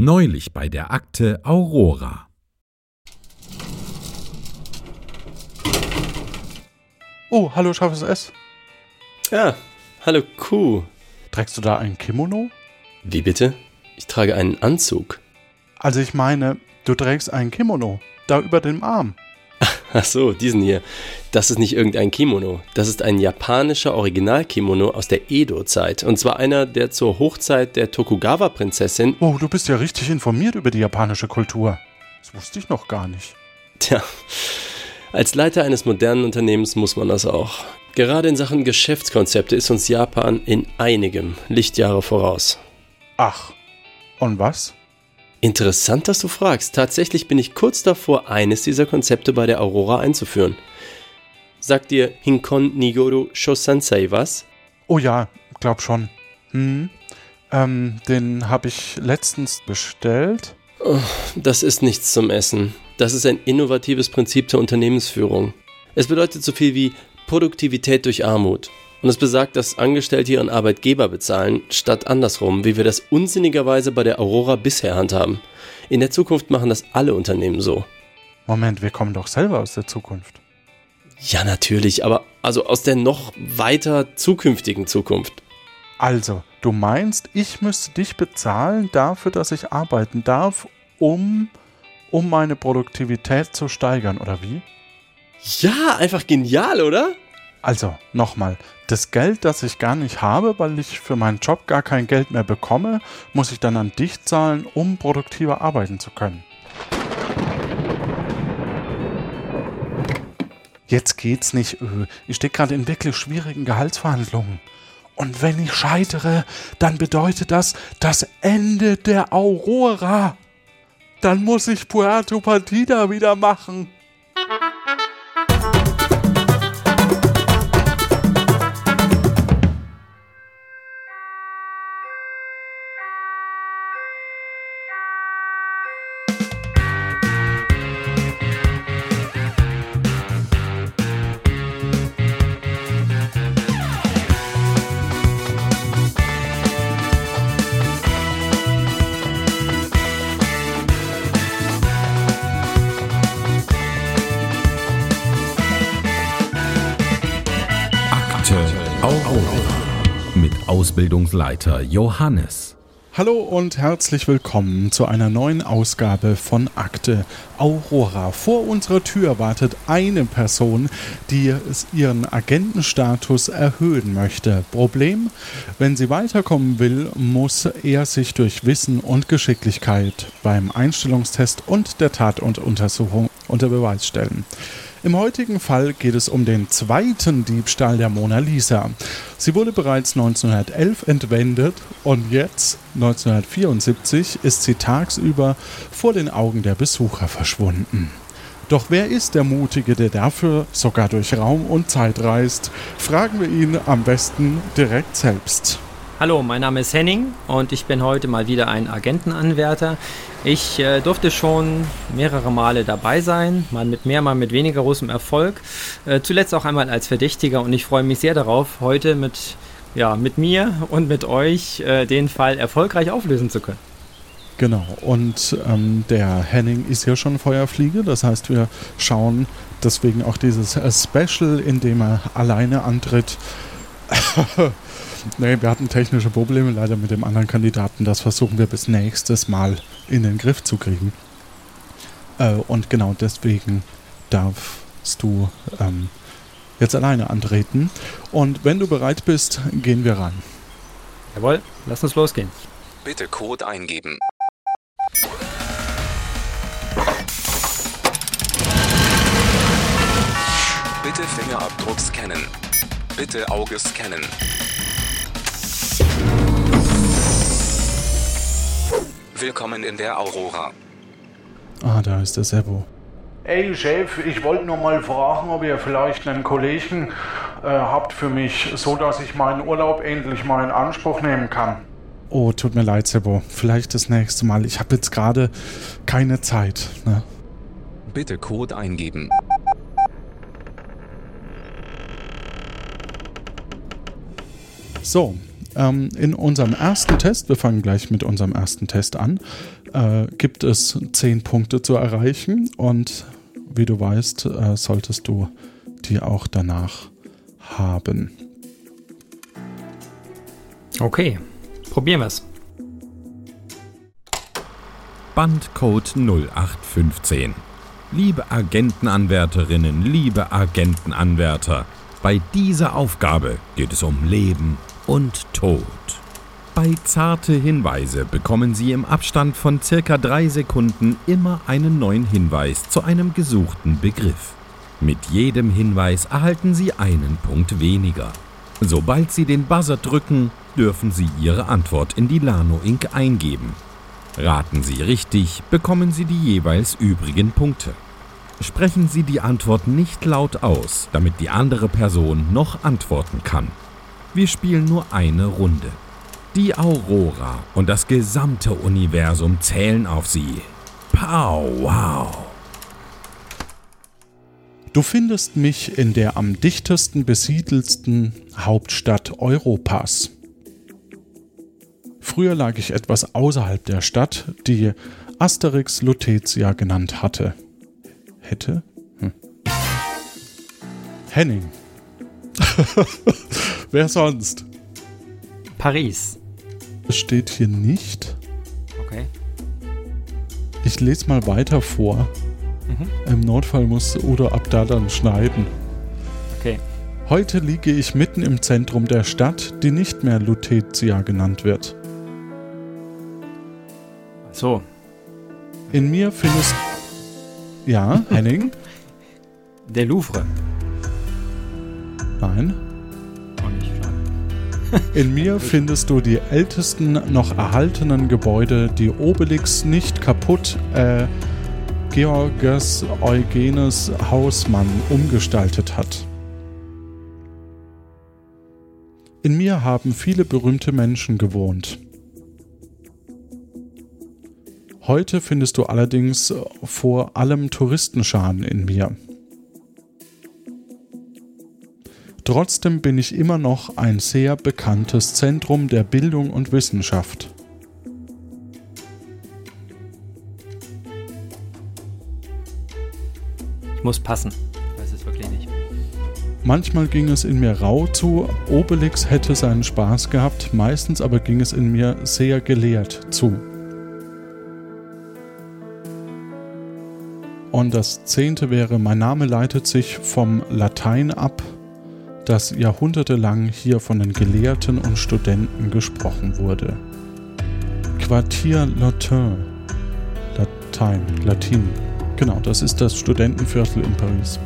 Neulich bei der Akte Aurora. Oh, hallo, scharfes S. Ja, hallo Kuh. Trägst du da ein Kimono? Wie bitte? Ich trage einen Anzug. Also ich meine, du trägst ein Kimono. Da über dem Arm. Ach so, diesen hier. Das ist nicht irgendein Kimono. Das ist ein japanischer Originalkimono aus der Edo-Zeit. Und zwar einer, der zur Hochzeit der Tokugawa-Prinzessin. Oh, du bist ja richtig informiert über die japanische Kultur. Das wusste ich noch gar nicht. Tja, als Leiter eines modernen Unternehmens muss man das auch. Gerade in Sachen Geschäftskonzepte ist uns Japan in einigem Lichtjahre voraus. Ach, und was? Interessant, dass du fragst. Tatsächlich bin ich kurz davor, eines dieser Konzepte bei der Aurora einzuführen. Sagt dir Hinkon Nigoru Shosansei was? Oh ja, glaub schon. Hm. Ähm, den habe ich letztens bestellt. Oh, das ist nichts zum Essen. Das ist ein innovatives Prinzip der Unternehmensführung. Es bedeutet so viel wie Produktivität durch Armut. Und es besagt, dass Angestellte ihren Arbeitgeber bezahlen, statt andersrum, wie wir das unsinnigerweise bei der Aurora bisher handhaben. In der Zukunft machen das alle Unternehmen so. Moment, wir kommen doch selber aus der Zukunft. Ja, natürlich, aber also aus der noch weiter zukünftigen Zukunft. Also, du meinst, ich müsste dich bezahlen dafür, dass ich arbeiten darf, um, um meine Produktivität zu steigern, oder wie? Ja, einfach genial, oder? Also, nochmal, das Geld, das ich gar nicht habe, weil ich für meinen Job gar kein Geld mehr bekomme, muss ich dann an dich zahlen, um produktiver arbeiten zu können. Jetzt geht's nicht, öh. ich stehe gerade in wirklich schwierigen Gehaltsverhandlungen. Und wenn ich scheitere, dann bedeutet das das Ende der Aurora. Dann muss ich Puerto Partida wieder machen. Ausbildungsleiter Johannes. Hallo und herzlich willkommen zu einer neuen Ausgabe von Akte Aurora. Vor unserer Tür wartet eine Person, die ihren Agentenstatus erhöhen möchte. Problem, wenn sie weiterkommen will, muss er sich durch Wissen und Geschicklichkeit beim Einstellungstest und der Tatuntersuchung unter Beweis stellen. Im heutigen Fall geht es um den zweiten Diebstahl der Mona Lisa. Sie wurde bereits 1911 entwendet und jetzt, 1974, ist sie tagsüber vor den Augen der Besucher verschwunden. Doch wer ist der Mutige, der dafür sogar durch Raum und Zeit reist? Fragen wir ihn am besten direkt selbst. Hallo, mein Name ist Henning und ich bin heute mal wieder ein Agentenanwärter. Ich äh, durfte schon mehrere Male dabei sein, mal mit mehr, mal mit weniger großem Erfolg. Äh, zuletzt auch einmal als Verdächtiger und ich freue mich sehr darauf, heute mit, ja, mit mir und mit euch äh, den Fall erfolgreich auflösen zu können. Genau, und ähm, der Henning ist ja schon Feuerfliege, das heißt, wir schauen deswegen auch dieses äh, Special, in dem er alleine antritt. nee, wir hatten technische Probleme leider mit dem anderen Kandidaten. Das versuchen wir bis nächstes Mal in den Griff zu kriegen. Äh, und genau deswegen darfst du ähm, jetzt alleine antreten. Und wenn du bereit bist, gehen wir ran. Jawohl, lass uns losgehen. Bitte Code eingeben. Bitte Fingerabdruck scannen. Bitte Auge scannen. Willkommen in der Aurora. Ah, da ist der Sebo. Ey Chef, ich wollte nur mal fragen, ob ihr vielleicht einen Kollegen äh, habt für mich, so dass ich meinen Urlaub endlich mal in Anspruch nehmen kann. Oh, tut mir leid, Sebo. Vielleicht das nächste Mal. Ich habe jetzt gerade keine Zeit. Ne? Bitte Code eingeben. So, Ähm, in unserem ersten Test, wir fangen gleich mit unserem ersten Test an, äh, gibt es 10 Punkte zu erreichen und wie du weißt, äh, solltest du die auch danach haben. Okay, probieren wir's. Bandcode 0815. Liebe Agentenanwärterinnen, liebe Agentenanwärter, bei dieser Aufgabe geht es um Leben und Tod. Bei zarte Hinweise bekommen Sie im Abstand von circa drei Sekunden immer einen neuen Hinweis zu einem gesuchten Begriff. Mit jedem Hinweis erhalten Sie einen Punkt weniger. Sobald Sie den Buzzer drücken, dürfen Sie Ihre Antwort in die Lano Inc. eingeben. Raten Sie richtig, bekommen Sie die jeweils übrigen Punkte. Sprechen Sie die Antwort nicht laut aus, damit die andere Person noch antworten kann. Wir spielen nur eine Runde. Die Aurora und das gesamte Universum zählen auf sie. Pow, wow. Du findest mich in der am dichtesten besiedelsten Hauptstadt Europas. Früher lag ich etwas außerhalb der Stadt, die Asterix Lutetia genannt hatte. Hätte? Hm. Henning. Wer sonst? Paris. Das steht hier nicht. Okay. Ich lese mal weiter vor. Im Notfall muss Udo ab da dann schneiden. Okay. Heute liege ich mitten im Zentrum der Stadt, die nicht mehr Lutetia genannt wird. So, In mir findest. Ja, Henning? der Louvre. Nein. In mir findest du die ältesten noch erhaltenen Gebäude, die Obelix nicht kaputt, äh, Georges Eugenes Hausmann umgestaltet hat. In mir haben viele berühmte Menschen gewohnt. Heute findest du allerdings vor allem Touristenscharen in mir. Trotzdem bin ich immer noch ein sehr bekanntes Zentrum der Bildung und Wissenschaft. Ich muss passen. Ich weiß es wirklich nicht. Manchmal ging es in mir rau zu, Obelix hätte seinen Spaß gehabt, meistens aber ging es in mir sehr gelehrt zu. Und das zehnte wäre, mein Name leitet sich vom Latein ab, das jahrhundertelang hier von den Gelehrten und Studenten gesprochen wurde. Quartier Latin. Latein, Latin. Genau, das ist das Studentenviertel in Paris.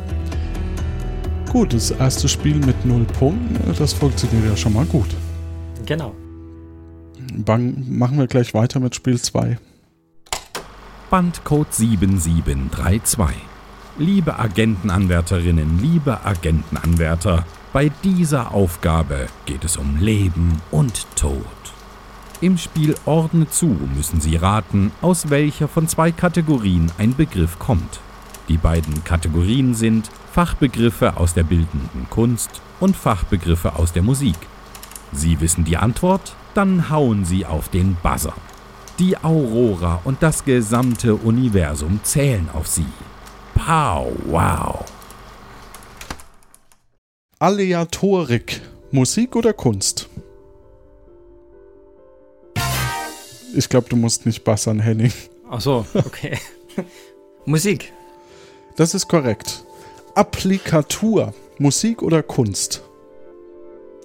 Gut, das erste Spiel mit null Punkten, das funktioniert ja schon mal gut. Genau. Bang, machen wir gleich weiter mit Spiel 2. Bandcode 7732. Liebe Agentenanwärterinnen, liebe Agentenanwärter, bei dieser Aufgabe geht es um Leben und Tod. Im Spiel Ordne zu müssen Sie raten, aus welcher von zwei Kategorien ein Begriff kommt. Die beiden Kategorien sind Fachbegriffe aus der bildenden Kunst und Fachbegriffe aus der Musik. Sie wissen die Antwort? Dann hauen Sie auf den Buzzer. Die Aurora und das gesamte Universum zählen auf Sie. Pow, wow. Aleatorik. Musik oder Kunst? Ich glaube, du musst nicht bassern, Henning. Ach so, okay. Musik. Das ist korrekt. Applikatur. Musik oder Kunst?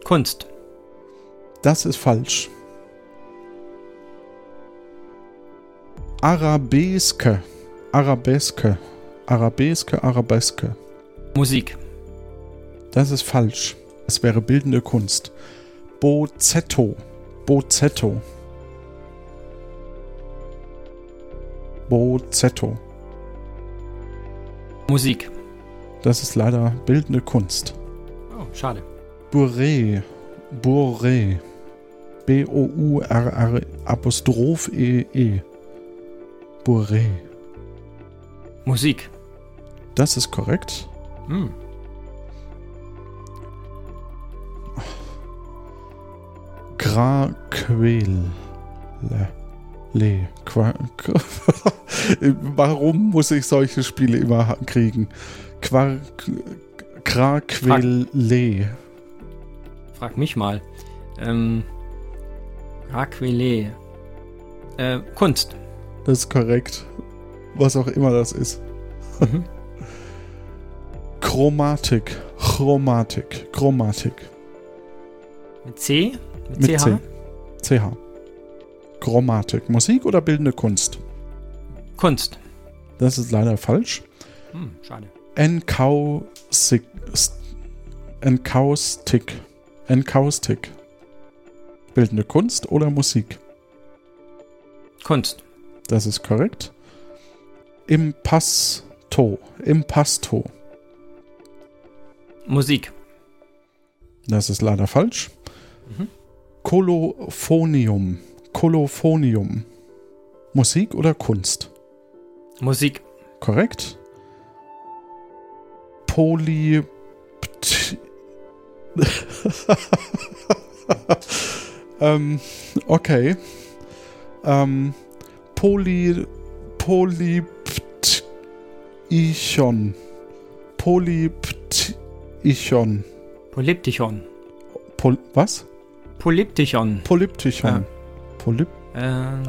Kunst. Das ist falsch. Arabeske. Arabeske. Arabeske, Arabeske. Musik. Das ist falsch. Es wäre bildende Kunst. Bozetto. Bozetto. Bozetto. Musik. Das ist leider bildende Kunst. Oh, schade. Bourré. Bourré. B-O-U-R-R Apostroph E-E. Bourré. Musik. Das ist korrekt. Hm. Graquel. Le. Qua, Warum muss ich solche Spiele immer kriegen? Graquele. Frag mich mal. Ähm, Aquile. Äh, Kunst. Das ist korrekt. Was auch immer das ist. Mhm. Chromatik. Chromatik. Chromatik. Mit C? Mit, Mit CH? C. CH. Chromatik. Musik oder bildende Kunst? Kunst. Das ist leider falsch. Hm, schade. Encaustic. Encaustic. Encaustic. Bildende Kunst oder Musik? Kunst. Das ist korrekt. Impasto. Impasto. Musik. Das ist leider falsch. Mhm. Kolophonium. Kolophonium. Musik oder Kunst? Musik. Korrekt. Poly. ähm, okay. Ähm, Poly. Polyptichon. Polyptichon. Polyptychon. Pol was? Polyptychon. Polyptychon. Polyp Äh,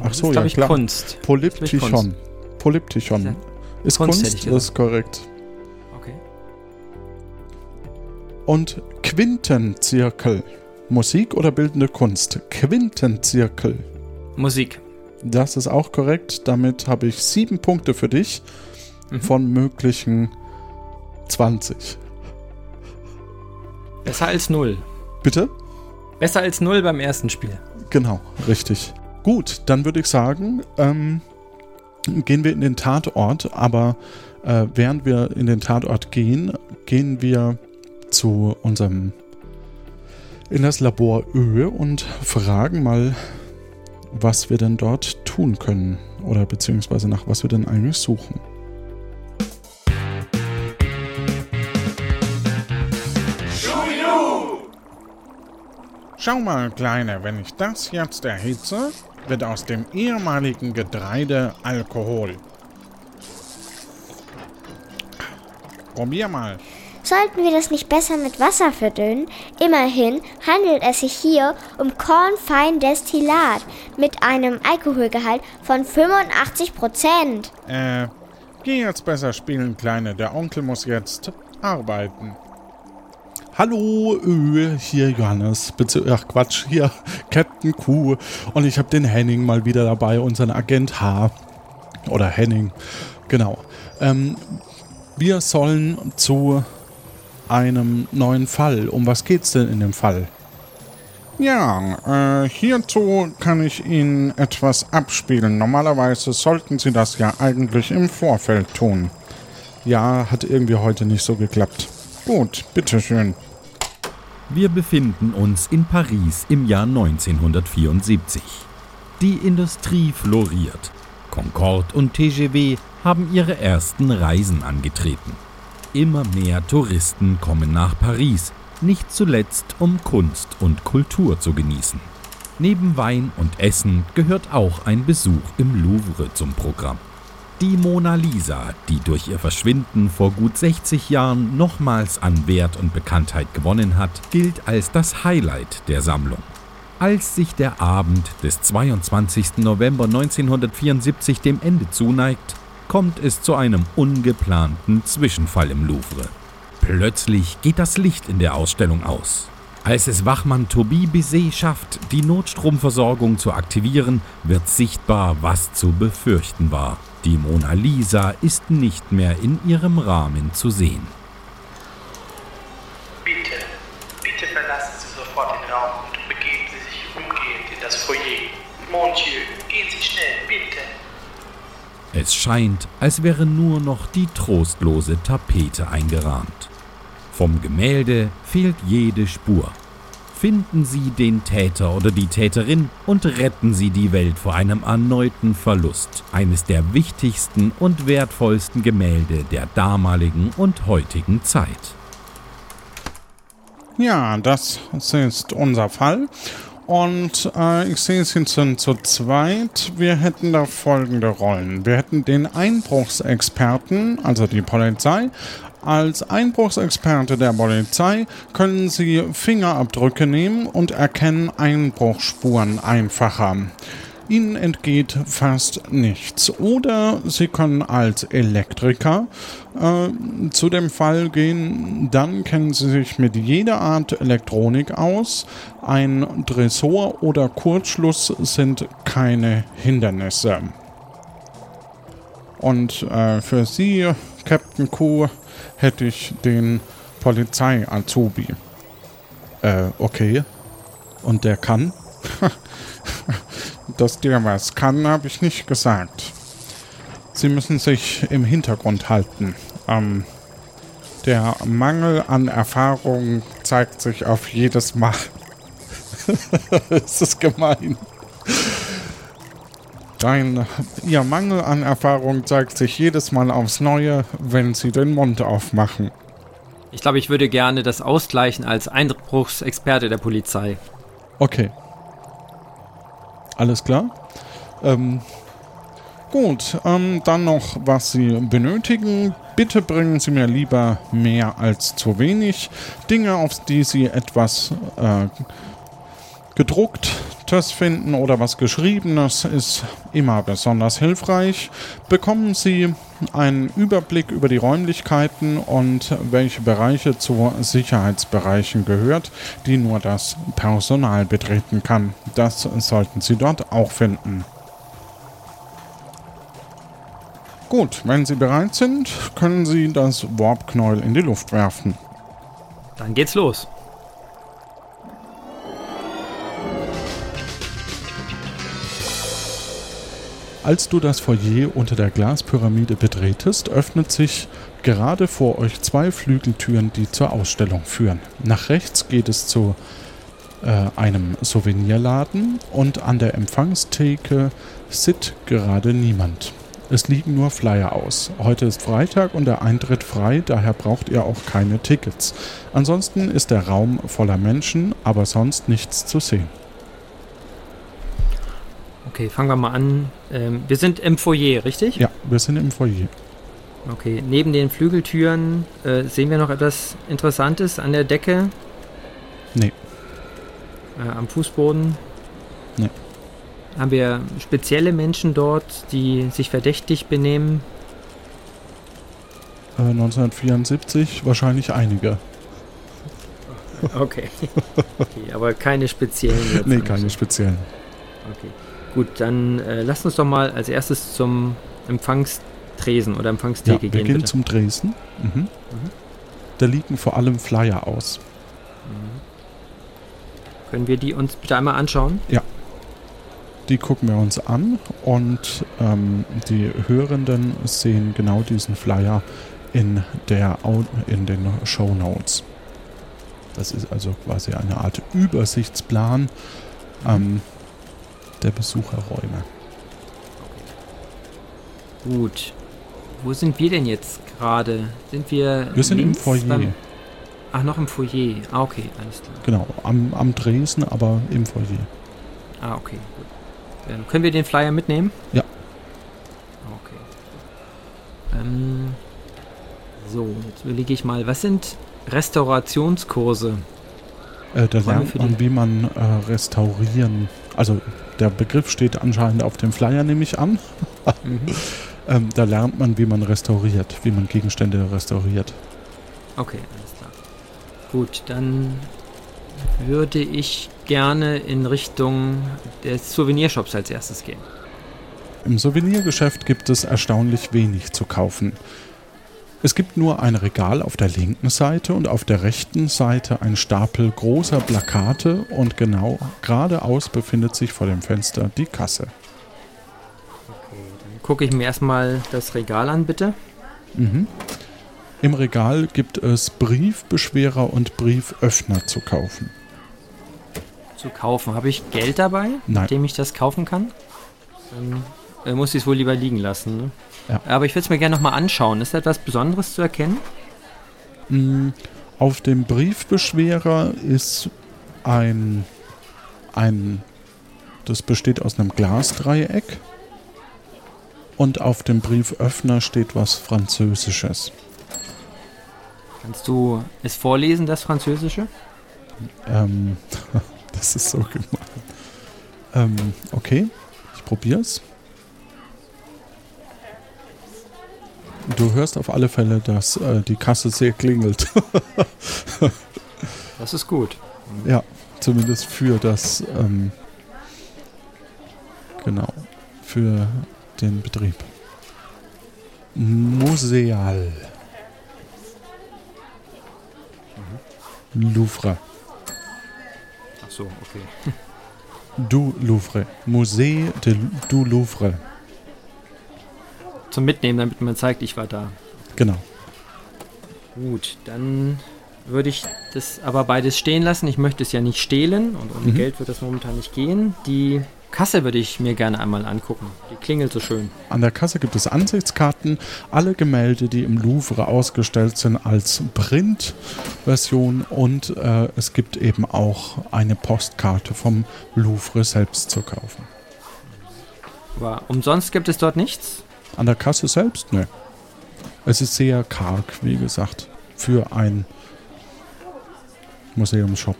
Ach so, ist, ja, ich, klar. Kunst. Polyptychon. Kunst. Polyptychon. Ja. Ist Kunst, Kunst, ist korrekt. Okay. Und Quintenzirkel. Musik oder bildende Kunst? Quintenzirkel. Musik. Das ist auch korrekt. Damit habe ich sieben Punkte für dich Mhm. von möglichen 20. Besser als null. Bitte? Besser als null beim ersten Spiel. Genau, richtig. Gut, dann würde ich sagen, ähm, gehen wir in den Tatort, aber äh, während wir in den Tatort gehen, gehen wir zu unserem in das Labor Ö und fragen mal, was wir denn dort tun können oder beziehungsweise nach was wir denn eigentlich suchen. Schau mal, Kleine, wenn ich das jetzt erhitze, wird aus dem ehemaligen Getreide Alkohol. Probier mal. Sollten wir das nicht besser mit Wasser verdünnen? Immerhin handelt es sich hier um Kornfeindestillat mit einem Alkoholgehalt von 85 Prozent. Äh, geh jetzt besser spielen, Kleine. Der Onkel muss jetzt arbeiten. Hallo, Ö, hier Johannes, ach Quatsch, hier Captain Q und ich habe den Henning mal wieder dabei, unseren Agent H oder Henning, genau. Ähm, wir sollen zu einem neuen Fall. Um was geht's denn in dem Fall? Ja, äh, hierzu kann ich Ihnen etwas abspielen. Normalerweise sollten Sie das ja eigentlich im Vorfeld tun. Ja, hat irgendwie heute nicht so geklappt. Gut, bitteschön. Wir befinden uns in Paris im Jahr 1974. Die Industrie floriert. Concorde und TGV haben ihre ersten Reisen angetreten. Immer mehr Touristen kommen nach Paris, nicht zuletzt um Kunst und Kultur zu genießen. Neben Wein und Essen gehört auch ein Besuch im Louvre zum Programm. Die Mona Lisa, die durch ihr Verschwinden vor gut 60 Jahren nochmals an Wert und Bekanntheit gewonnen hat, gilt als das Highlight der Sammlung. Als sich der Abend des 22. November 1974 dem Ende zuneigt, kommt es zu einem ungeplanten Zwischenfall im Louvre. Plötzlich geht das Licht in der Ausstellung aus. Als es Wachmann Toby Bizet schafft, die Notstromversorgung zu aktivieren, wird sichtbar, was zu befürchten war. Die Mona Lisa ist nicht mehr in ihrem Rahmen zu sehen. Bitte, bitte verlassen Sie sofort den Raum und begeben Sie sich umgehend in das Foyer. Monsieur, gehen Sie schnell, bitte. Es scheint, als wäre nur noch die trostlose Tapete eingerahmt. Vom Gemälde fehlt jede Spur. Finden Sie den Täter oder die Täterin und retten Sie die Welt vor einem erneuten Verlust eines der wichtigsten und wertvollsten Gemälde der damaligen und heutigen Zeit. Ja, das ist unser Fall. Und äh, ich sehe, Sie sind zu zweit. Wir hätten da folgende Rollen. Wir hätten den Einbruchsexperten, also die Polizei. Als Einbruchsexperte der Polizei können Sie Fingerabdrücke nehmen und erkennen Einbruchsspuren einfacher. Ihnen entgeht fast nichts. Oder Sie können als Elektriker äh, zu dem Fall gehen, dann kennen Sie sich mit jeder Art Elektronik aus. Ein Dressor oder Kurzschluss sind keine Hindernisse. Und äh, für Sie, Captain Q, hätte ich den Polizei-Azubi. Äh, okay. Und der kann? Dass der was kann, habe ich nicht gesagt. Sie müssen sich im Hintergrund halten. Ähm, der Mangel an Erfahrung zeigt sich auf jedes Mal. das ist gemein. Dein, ihr Mangel an Erfahrung zeigt sich jedes Mal aufs Neue, wenn sie den Mund aufmachen. Ich glaube, ich würde gerne das ausgleichen als Einbruchsexperte der Polizei. Okay. Alles klar. Ähm, gut, ähm, dann noch, was Sie benötigen. Bitte bringen Sie mir lieber mehr als zu wenig. Dinge, auf die Sie etwas äh, gedrucktes finden oder was geschriebenes ist immer besonders hilfreich. Bekommen Sie einen Überblick über die Räumlichkeiten und welche Bereiche zu Sicherheitsbereichen gehört, die nur das Personal betreten kann. Das sollten Sie dort auch finden. Gut, wenn Sie bereit sind, können Sie das Warpknäuel in die Luft werfen. Dann geht's los. Als du das Foyer unter der Glaspyramide betretest, öffnet sich gerade vor euch zwei Flügeltüren, die zur Ausstellung führen. Nach rechts geht es zu äh, einem Souvenirladen und an der Empfangstheke sitzt gerade niemand. Es liegen nur Flyer aus. Heute ist Freitag und der Eintritt frei, daher braucht ihr auch keine Tickets. Ansonsten ist der Raum voller Menschen, aber sonst nichts zu sehen. Okay, fangen wir mal an. Ähm, wir sind im Foyer, richtig? Ja, wir sind im Foyer. Okay, neben den Flügeltüren äh, sehen wir noch etwas Interessantes an der Decke. Nee. Äh, am Fußboden. Nee. Haben wir spezielle Menschen dort, die sich verdächtig benehmen? Äh, 1974 wahrscheinlich einige. Okay. okay aber keine speziellen. Jetzt nee, keine speziellen. Okay. Gut, dann äh, lasst uns doch mal als erstes zum Empfangstresen oder Empfangstheke ja, wir gehen. gehen bitte. zum Dresden. Mhm. Mhm. Da liegen vor allem Flyer aus. Können wir die uns bitte einmal anschauen? Ja. Die gucken wir uns an und ähm, die Hörenden sehen genau diesen Flyer in, der, in den Show Notes. Das ist also quasi eine Art Übersichtsplan ähm, der Besucherräume. Gut. Wo sind wir denn jetzt gerade? Sind wir. Wir sind im Foyer. Ach, noch im Foyer. Ah, okay, alles klar. Genau, am, am Dresden, aber im Foyer. Ah, okay, gut. Ähm, können wir den Flyer mitnehmen? Ja. Okay. Ähm, so, jetzt überlege ich mal, was sind Restaurationskurse? Äh, da lernt man, wie man äh, restaurieren. Also der Begriff steht anscheinend auf dem Flyer, nehme ich an. Mhm. Ähm, da lernt man, wie man restauriert, wie man Gegenstände restauriert. Okay, alles klar. Gut, dann würde ich gerne in Richtung des Souvenirshops als erstes gehen. Im Souvenirgeschäft gibt es erstaunlich wenig zu kaufen. Es gibt nur ein Regal auf der linken Seite und auf der rechten Seite ein Stapel großer Plakate und genau geradeaus befindet sich vor dem Fenster die Kasse. Gucke ich mir erstmal das Regal an, bitte. Mhm. Im Regal gibt es Briefbeschwerer und Brieföffner zu kaufen. Zu kaufen. Habe ich Geld dabei, Nein. mit dem ich das kaufen kann? Dann äh, muss ich es wohl lieber liegen lassen. Ne? Ja. Aber ich würde es mir gerne nochmal anschauen. Ist da etwas Besonderes zu erkennen? Mm, Auf dem Briefbeschwerer ist ein, ein, das besteht aus einem Glasdreieck und auf dem Brieföffner steht was Französisches. Kannst du es vorlesen, das Französische? Ähm, das ist so gemein. Ähm, okay, ich probier's. Du hörst auf alle Fälle, dass äh, die Kasse sehr klingelt. das ist gut. Ja, zumindest für das, ähm, genau, für den Betrieb. Museal. Mhm. Louvre. Ach so, okay. Du Louvre. Musée de, du Louvre. Zum Mitnehmen, damit man zeigt, ich war da. Genau. Gut, dann würde ich das aber beides stehen lassen. Ich möchte es ja nicht stehlen und ohne mhm. Geld wird das momentan nicht gehen. Die Kasse würde ich mir gerne einmal angucken. Die klingelt so schön. An der Kasse gibt es Ansichtskarten. Alle Gemälde, die im Louvre ausgestellt sind, als Print-Version. Und äh, es gibt eben auch eine Postkarte vom Louvre selbst zu kaufen. Aber umsonst gibt es dort nichts? An der Kasse selbst? Ne. Es ist sehr karg, wie gesagt, für ein Museumsshop.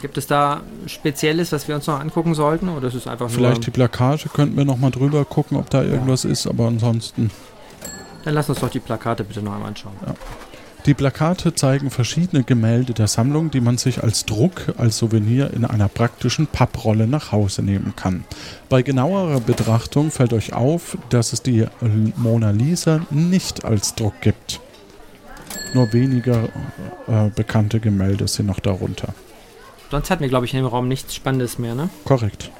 Gibt es da Spezielles, was wir uns noch angucken sollten? Oder ist es einfach Vielleicht die Plakate könnten wir noch mal drüber gucken, ob da irgendwas ja. ist, aber ansonsten. Dann lass uns doch die Plakate bitte noch einmal anschauen. Ja. Die Plakate zeigen verschiedene Gemälde der Sammlung, die man sich als Druck, als Souvenir in einer praktischen Papprolle nach Hause nehmen kann. Bei genauerer Betrachtung fällt euch auf, dass es die Mona Lisa nicht als Druck gibt. Nur weniger äh, bekannte Gemälde sind noch darunter. Sonst hatten wir, glaube ich, in dem Raum nichts Spannendes mehr, ne? Korrekt.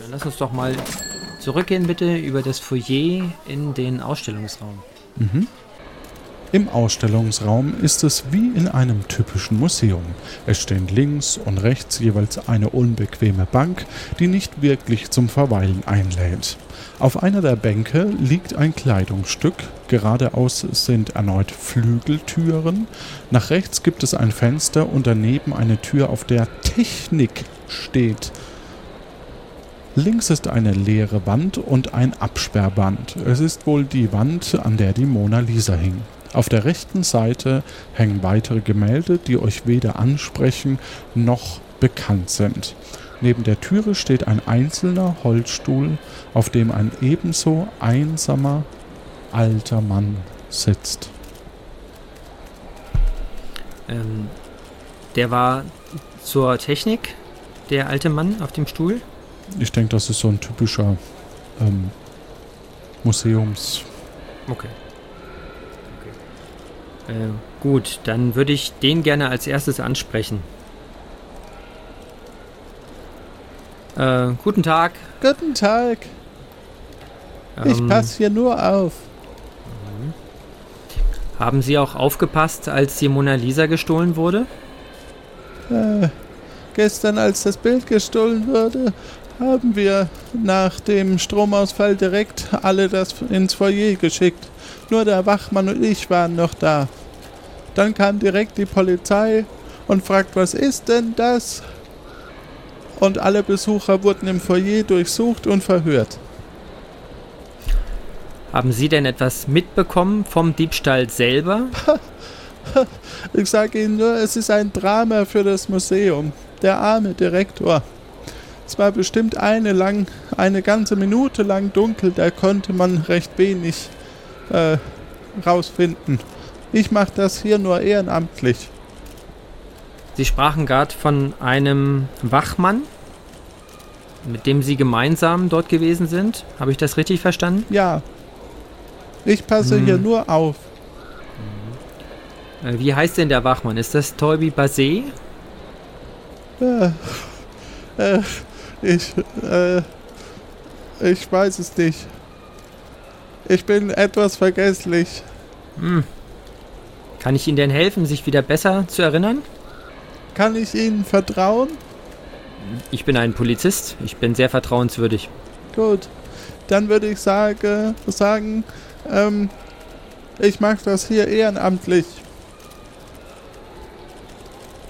Dann lass uns doch mal zurückgehen, bitte, über das Foyer in den Ausstellungsraum. Mhm. Im Ausstellungsraum ist es wie in einem typischen Museum. Es stehen links und rechts jeweils eine unbequeme Bank, die nicht wirklich zum Verweilen einlädt. Auf einer der Bänke liegt ein Kleidungsstück, geradeaus sind erneut Flügeltüren, nach rechts gibt es ein Fenster und daneben eine Tür, auf der Technik steht. Links ist eine leere Wand und ein Absperrband. Es ist wohl die Wand, an der die Mona Lisa hing. Auf der rechten Seite hängen weitere Gemälde, die euch weder ansprechen noch bekannt sind. Neben der Türe steht ein einzelner Holzstuhl, auf dem ein ebenso einsamer alter Mann sitzt. Ähm, der war zur Technik, der alte Mann auf dem Stuhl? Ich denke, das ist so ein typischer ähm, Museums. Okay. Äh, gut, dann würde ich den gerne als erstes ansprechen. Äh, guten Tag. Guten Tag. Ich ähm, passe hier nur auf. Mhm. Haben Sie auch aufgepasst, als die Mona Lisa gestohlen wurde? Äh, gestern, als das Bild gestohlen wurde, haben wir nach dem Stromausfall direkt alle das ins Foyer geschickt. Nur der Wachmann und ich waren noch da. Dann kam direkt die Polizei und fragt, was ist denn das? und alle Besucher wurden im Foyer durchsucht und verhört. Haben Sie denn etwas mitbekommen vom Diebstahl selber? ich sage Ihnen nur, es ist ein Drama für das Museum. Der arme Direktor. Es war bestimmt eine lang, eine ganze Minute lang dunkel, da konnte man recht wenig äh, rausfinden. Ich mache das hier nur ehrenamtlich. Sie sprachen gerade von einem Wachmann, mit dem Sie gemeinsam dort gewesen sind. Habe ich das richtig verstanden? Ja. Ich passe hm. hier nur auf. Äh, wie heißt denn der Wachmann? Ist das Toby Basé? Äh, äh, ich, äh, ich weiß es nicht. Ich bin etwas vergesslich. Hm. Kann ich Ihnen denn helfen, sich wieder besser zu erinnern? Kann ich Ihnen vertrauen? Ich bin ein Polizist. Ich bin sehr vertrauenswürdig. Gut. Dann würde ich sage, sagen, ähm, ich mache das hier ehrenamtlich.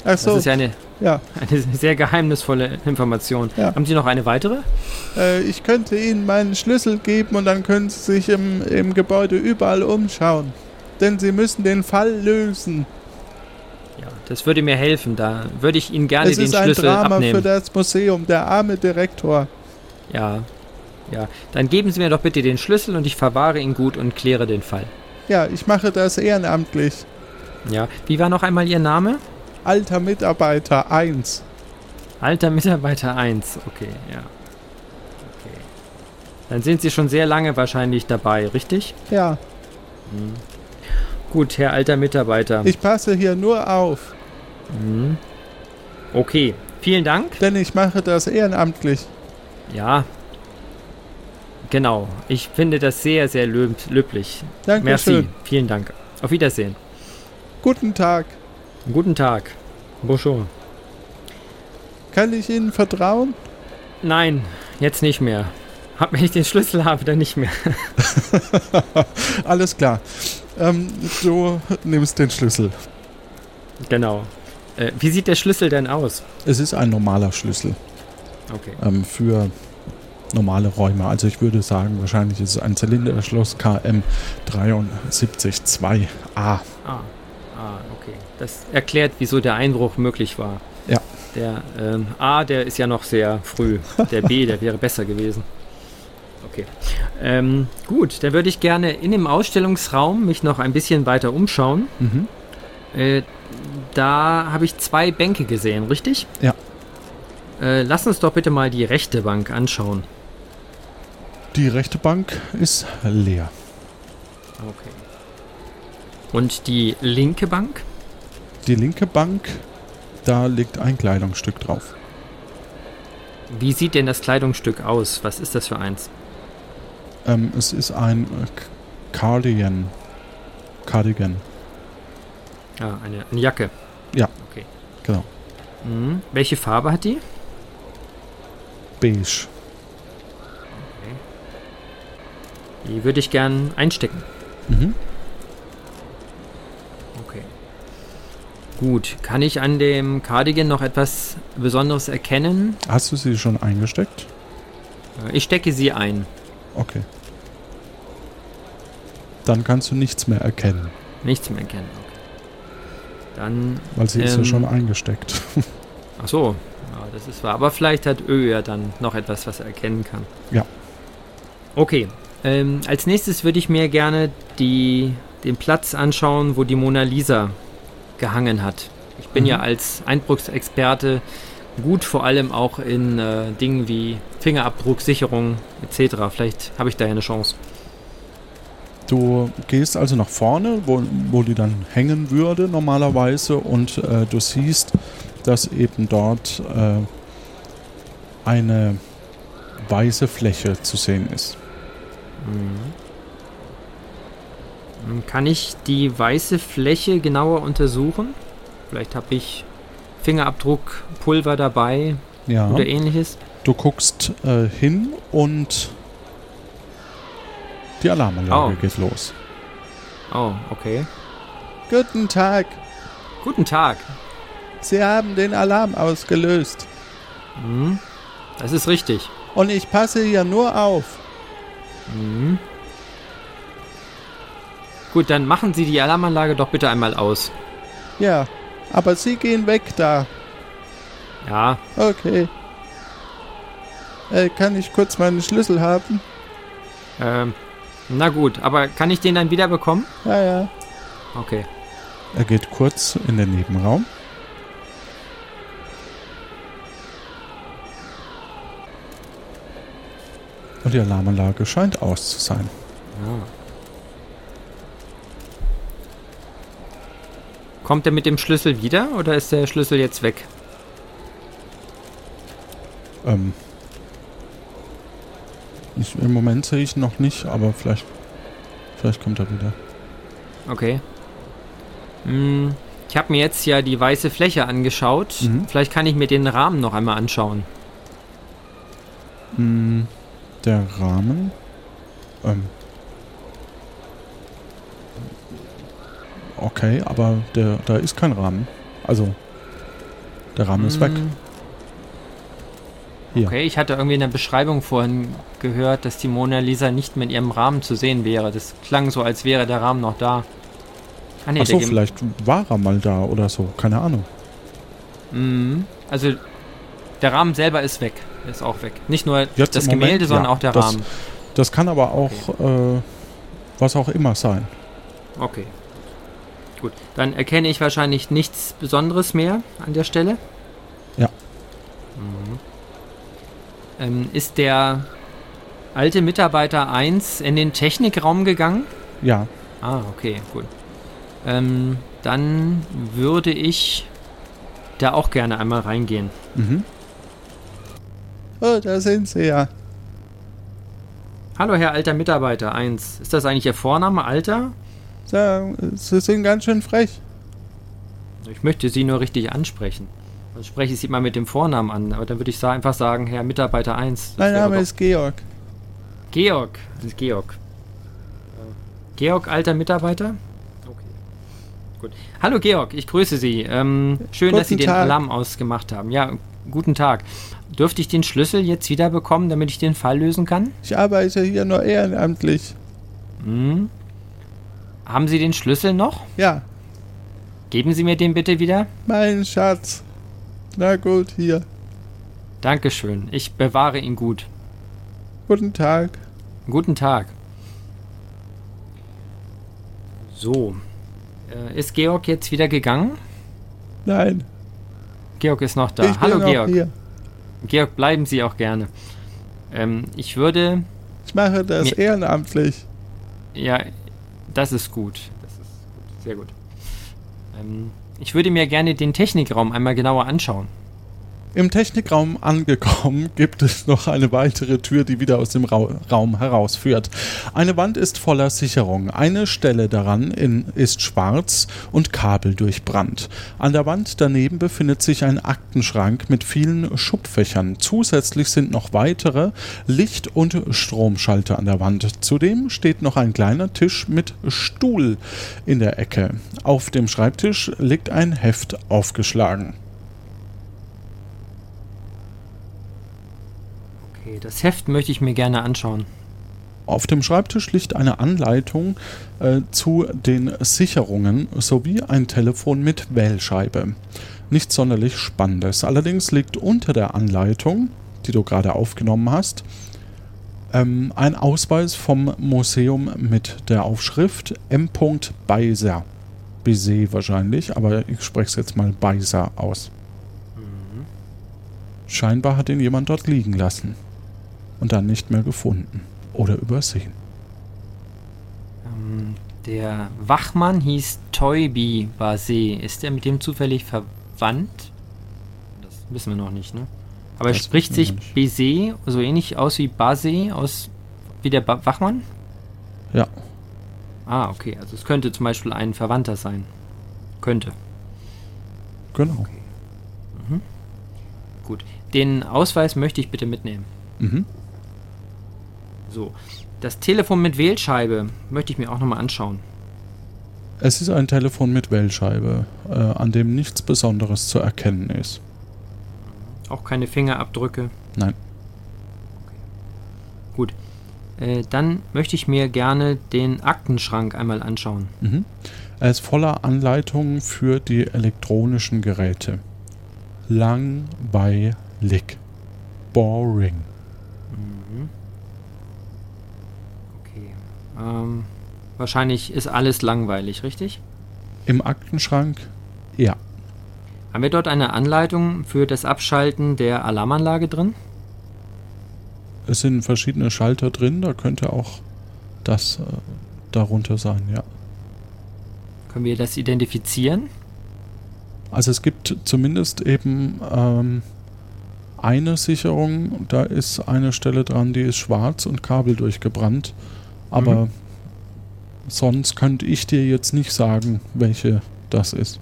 Ach so. Das ist ja eine, Ja. Eine sehr geheimnisvolle Information. Ja. Haben Sie noch eine weitere? Äh, ich könnte Ihnen meinen Schlüssel geben und dann können Sie sich im, im Gebäude überall umschauen. Denn Sie müssen den Fall lösen. Ja, das würde mir helfen. Da würde ich Ihnen gerne es den ist ein Schlüssel Drama abnehmen. für das Museum, der arme Direktor. Ja. Ja, dann geben Sie mir doch bitte den Schlüssel und ich verwahre ihn gut und kläre den Fall. Ja, ich mache das ehrenamtlich. Ja. Wie war noch einmal Ihr Name? Alter Mitarbeiter 1. Alter Mitarbeiter 1. Okay, ja. Okay. Dann sind Sie schon sehr lange wahrscheinlich dabei, richtig? Ja, Gut, Herr alter Mitarbeiter. ich passe hier nur auf, Mhm. Okay, vielen Dank. denn ich mache das ehrenamtlich. Ja. Genau. Ich finde das sehr, sehr löb löblich. Merci. Dankeschön. Vielen Dank. Auf Wiedersehen. Guten Tag. Guten Tag. Bonjour. Kann ich Ihnen vertrauen? Nein, jetzt nicht mehr. Hab, wenn ich den Schlüssel habe, dann nicht mehr. Alles klar. Ähm, du nimmst den Schlüssel. Genau. Äh, wie sieht der Schlüssel denn aus? Es ist ein normaler Schlüssel Okay. ähm, für normale Räume. Also ich würde sagen, wahrscheinlich ist es ein Zylinderschloss KM 732A. Ah, ah, okay. Das erklärt, wieso der Einbruch möglich war. Ja. Der ähm, A, der ist ja noch sehr früh. Der B, der wäre besser gewesen. Okay. Ähm, gut, dann würde ich gerne in dem Ausstellungsraum mich noch ein bisschen weiter umschauen. Mhm. Äh, da habe ich zwei Bänke gesehen, richtig? Ja. Äh, lass uns doch bitte mal die rechte Bank anschauen. Die rechte Bank ist leer. Okay. Und die linke Bank? Die linke Bank, da liegt ein Kleidungsstück drauf. Wie sieht denn das Kleidungsstück aus? Was ist das für eins? Ähm, es ist ein äh, Cardigan. Cardigan, Ah, eine, eine Jacke. Ja. Okay. genau. Mhm. Welche Farbe hat die? Beige. Die würde ich gern einstecken. Mhm. Okay. Gut. Kann ich an dem Cardigan noch etwas Besonderes erkennen? Hast du sie schon eingesteckt? Äh, Ich stecke sie ein. Okay. Dann kannst du nichts mehr erkennen, Nichts mehr erkennen. Okay. Dann. weil sie ist ja Ähm, schon eingesteckt. Ach so. Ja, das ist wahr. Aber vielleicht hat Ö ja dann noch etwas, was er erkennen kann. Ja. Okay. Ähm, als nächstes würde ich mir gerne die, den Platz anschauen, wo die Mona Lisa gehangen hat. Ich bin Mhm. ja als Einbruchsexperte gut, vor allem auch in äh, Dingen wie Fingerabdrucksicherung etc. Vielleicht habe ich da ja eine Chance. Du gehst also nach vorne, wo, wo die dann hängen würde normalerweise und äh, du siehst, dass eben dort äh, eine weiße Fläche zu sehen ist. Hm, Kann ich die weiße Fläche genauer untersuchen? Vielleicht habe ich Fingerabdruckpulver dabei Ja. oder ähnliches. Du guckst äh, hin und die Alarmanlage Oh. geht los. Oh, okay. Guten Tag. Guten Tag. Sie haben den Alarm ausgelöst. Hm, das ist richtig. Und ich passe hier nur auf. Mhm. Gut, dann machen Sie die Alarmanlage doch bitte einmal aus. Ja, aber Sie gehen weg da. Ja, Okay. Äh, kann ich kurz meinen Schlüssel haben? ähm, na gut, aber kann ich den dann wieder bekommen? Ja, ja. Okay. Er geht kurz in den Nebenraum. Und die Alarmanlage scheint aus zu sein. Ja. Kommt er mit dem Schlüssel wieder oder ist der Schlüssel jetzt weg? Ähm, ich, Im Moment sehe ich ihn noch nicht, aber vielleicht, vielleicht kommt er wieder. Okay. Hm, ich habe mir jetzt ja die weiße Fläche angeschaut. Mhm. Vielleicht kann ich mir den Rahmen noch einmal anschauen. Hm, der Rahmen. Ähm, okay, aber der, da ist kein Rahmen. Also, Der Rahmen ist weg. Hm, Hier. Okay, ich hatte irgendwie in der Beschreibung vorhin gehört, dass die Mona Lisa nicht mehr in ihrem Rahmen zu sehen wäre. Das klang so, als wäre der Rahmen noch da. Ah, nee, Achso, vielleicht war er mal da oder so. Keine Ahnung. Mhm. Also, der Rahmen selber ist weg. Ist auch weg. Nicht nur Jetzt das im Moment, Gemälde, sondern ja, auch der das- Rahmen. Das kann aber auch äh, was auch immer sein. Okay. Gut, dann erkenne ich wahrscheinlich nichts Besonderes mehr an der Stelle. Ja. Mhm. Ähm, ist der alte Mitarbeiter 1 in den Technikraum gegangen? Ja. Ah, okay, gut. Ähm, dann würde ich da auch gerne einmal reingehen. Mhm. Oh, da sind sie ja. Hallo, Herr alter Mitarbeiter 1. Ist das eigentlich Ihr Vorname, Alter? So, sie sind ganz schön frech. Ich möchte Sie nur richtig ansprechen. Dann spreche ich Sie mal mit dem Vornamen an, aber dann würde ich einfach sagen, Herr Mitarbeiter 1. Das Mein Name ist Georg. Georg. Das ist Georg. Äh, Georg, alter Mitarbeiter? Okay. Gut. Hallo Georg, ich grüße Sie. Ähm, schön, dass Sie Guten den Tag. Alarm ausgemacht haben. Ja, guten Tag. Dürfte ich den Schlüssel jetzt wieder bekommen, damit ich den Fall lösen kann? Ich arbeite hier nur ehrenamtlich. Hm? Haben Sie den Schlüssel noch? Ja, Geben Sie mir den bitte wieder? mein Schatz. Na gut, hier. Dankeschön. Ich bewahre ihn gut. Guten Tag. Guten Tag. So. Äh, ist Georg jetzt wieder gegangen? Nein, Georg ist noch da. ich bin Hallo noch Georg. hier. Georg, bleiben Sie auch gerne. Ähm, ich würde. Ich mache das ehrenamtlich. Ja, das ist gut. Das ist gut. Sehr gut. Ähm, ich würde mir gerne den Technikraum einmal genauer anschauen. Im Technikraum angekommen gibt es noch eine weitere Tür, die wieder aus dem Rau Raum herausführt. Eine Wand ist voller Sicherung. Eine Stelle daran in, ist schwarz und kabeldurchbrannt. An der Wand daneben befindet sich ein Aktenschrank mit vielen Schubfächern. Zusätzlich sind noch weitere Licht- und Stromschalter an der Wand. Zudem steht noch ein kleiner Tisch mit Stuhl in der Ecke. Auf dem Schreibtisch liegt ein Heft aufgeschlagen. Okay, das Heft möchte ich mir gerne anschauen. Auf dem Schreibtisch liegt eine Anleitung äh, zu den Sicherungen sowie ein Telefon mit Wählscheibe. Nichts sonderlich Spannendes. Allerdings liegt unter der Anleitung, die du gerade aufgenommen hast, ähm, ein Ausweis vom Museum mit der Aufschrift M. Beiser. Bizet wahrscheinlich, aber ich spreche es jetzt mal Beiser aus. Scheinbar hat ihn jemand dort liegen lassen und dann nicht mehr gefunden oder übersehen. Ähm, der Wachmann hieß Toybi Base. Ist der mit dem zufällig verwandt? Das wissen wir noch nicht, ne? Aber Das spricht wissen wir sich. Bese so ähnlich aus wie Base aus wie der ba Wachmann? Ja. Ah, okay. Also es könnte zum Beispiel ein Verwandter sein. Könnte. Genau. Gut. Den Ausweis möchte ich bitte mitnehmen. Mhm. So. Das Telefon mit Wählscheibe möchte ich mir auch nochmal anschauen. Es ist ein Telefon mit Wählscheibe, äh, an dem nichts Besonderes zu erkennen ist. Auch keine Fingerabdrücke. Nein. Gut. Äh, dann möchte ich mir gerne den Aktenschrank einmal anschauen. Mhm. Er ist voller Anleitungen für die elektronischen Geräte. Langweilig. Boring. Mhm. Okay. Ähm, wahrscheinlich ist alles langweilig, richtig? Im Aktenschrank? Ja. Haben wir dort eine Anleitung für das Abschalten der Alarmanlage drin? Es sind verschiedene Schalter drin, da könnte auch das äh, darunter sein, ja. Können wir das identifizieren? Also es gibt zumindest eben ähm, eine Sicherung, da ist eine Stelle dran, die ist schwarz und Kabel durchgebrannt. Aber Mhm. sonst könnte ich dir jetzt nicht sagen, welche das ist.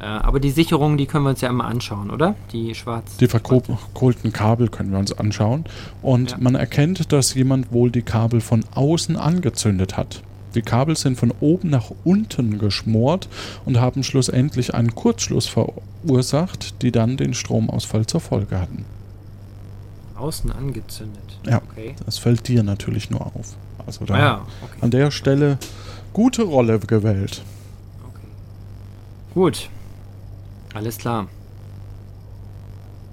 Äh, aber die Sicherungen, die können wir uns ja einmal anschauen, oder? Die schwarz. Die verkohlten Kabel können wir uns anschauen. Und Ja. man erkennt, dass jemand wohl die Kabel von außen angezündet hat. Die Kabel sind von oben nach unten geschmort und haben schlussendlich einen Kurzschluss verursacht, die dann den Stromausfall zur Folge hatten. Außen angezündet. Ja, Okay. das fällt dir natürlich nur auf. Also da Ah okay. an der Stelle gute Rolle gewählt. Gut. Alles klar.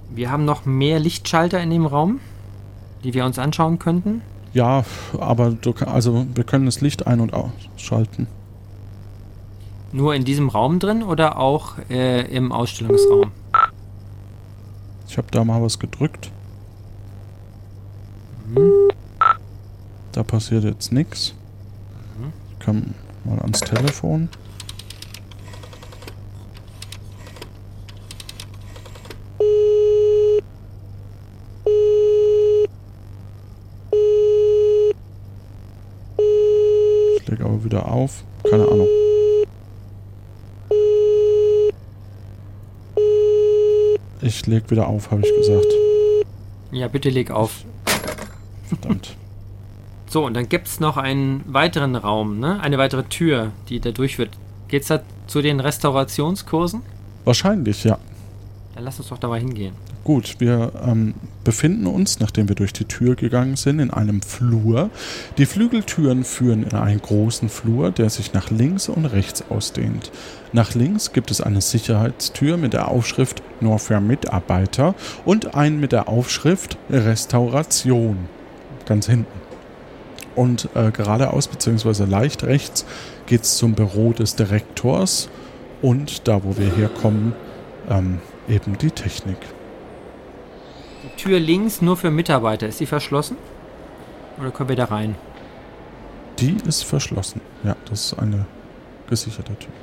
Wir haben noch mehr Lichtschalter in dem Raum, die wir uns anschauen könnten. Ja, aber du, also wir können das Licht ein- und ausschalten. Nur in diesem Raum drin oder auch äh, im Ausstellungsraum? Ich habe da mal was gedrückt. Da passiert jetzt nichts. Ich kann mal ans Telefon. Ich lege aber wieder auf. Keine Ahnung. Ich leg wieder auf, habe ich gesagt. Ja, bitte leg auf. Verdammt. So, und dann gibt es noch einen weiteren Raum, ne? Eine weitere Tür, die da durchführt. Geht's da zu den Restaurationskursen? Wahrscheinlich, ja. Dann lass uns doch da mal hingehen. Gut, wir ähm, befinden uns, nachdem wir durch die Tür gegangen sind, in einem Flur. Die Flügeltüren führen in einen großen Flur, der sich nach links und rechts ausdehnt. Nach links gibt es eine Sicherheitstür mit der Aufschrift Nur für Mitarbeiter und einen mit der Aufschrift Restauration. Ganz hinten. Und äh, geradeaus bzw. leicht rechts geht es zum Büro des Direktors und da, wo wir herkommen, ähm, eben die Technik. Die Tür links nur für Mitarbeiter. Ist die verschlossen? Oder können wir da rein? Die ist verschlossen. Ja, das ist eine gesicherte Tür.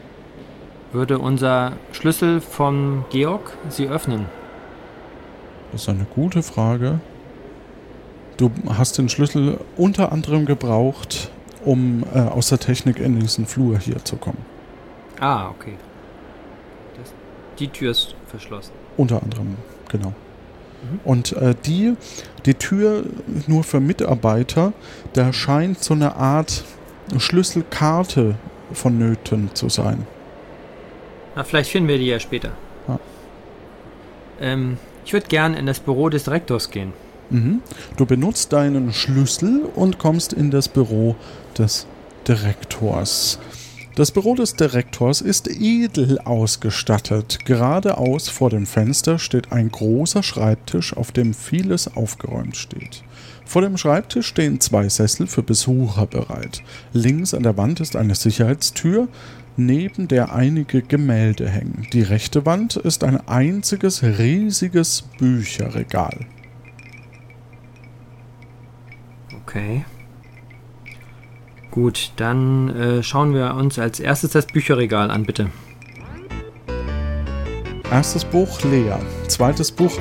Würde unser Schlüssel von Georg sie öffnen? Das ist eine gute Frage. Du hast den Schlüssel unter anderem gebraucht, um äh, aus der Technik in diesen Flur hier zu kommen. Ah, okay. Das, die Tür ist verschlossen. Unter anderem, genau. Und äh, die, die Tür nur für Mitarbeiter, da scheint so eine Art Schlüsselkarte vonnöten zu sein. Na, vielleicht finden wir die ja später. Ja. Ähm, ich würde gern in das Büro des Direktors gehen. Mhm. Du benutzt deinen Schlüssel und kommst in das Büro des Direktors. Das Büro des Direktors ist edel ausgestattet. Geradeaus vor dem Fenster steht ein großer Schreibtisch, auf dem vieles aufgeräumt steht. Vor dem Schreibtisch stehen zwei Sessel für Besucher bereit. Links an der Wand ist eine Sicherheitstür, neben der einige Gemälde hängen. Die rechte Wand ist ein einziges riesiges Bücherregal. Okay. Gut, dann äh, schauen wir uns als erstes das Bücherregal an, bitte. Erstes Buch leer. Zweites Buch,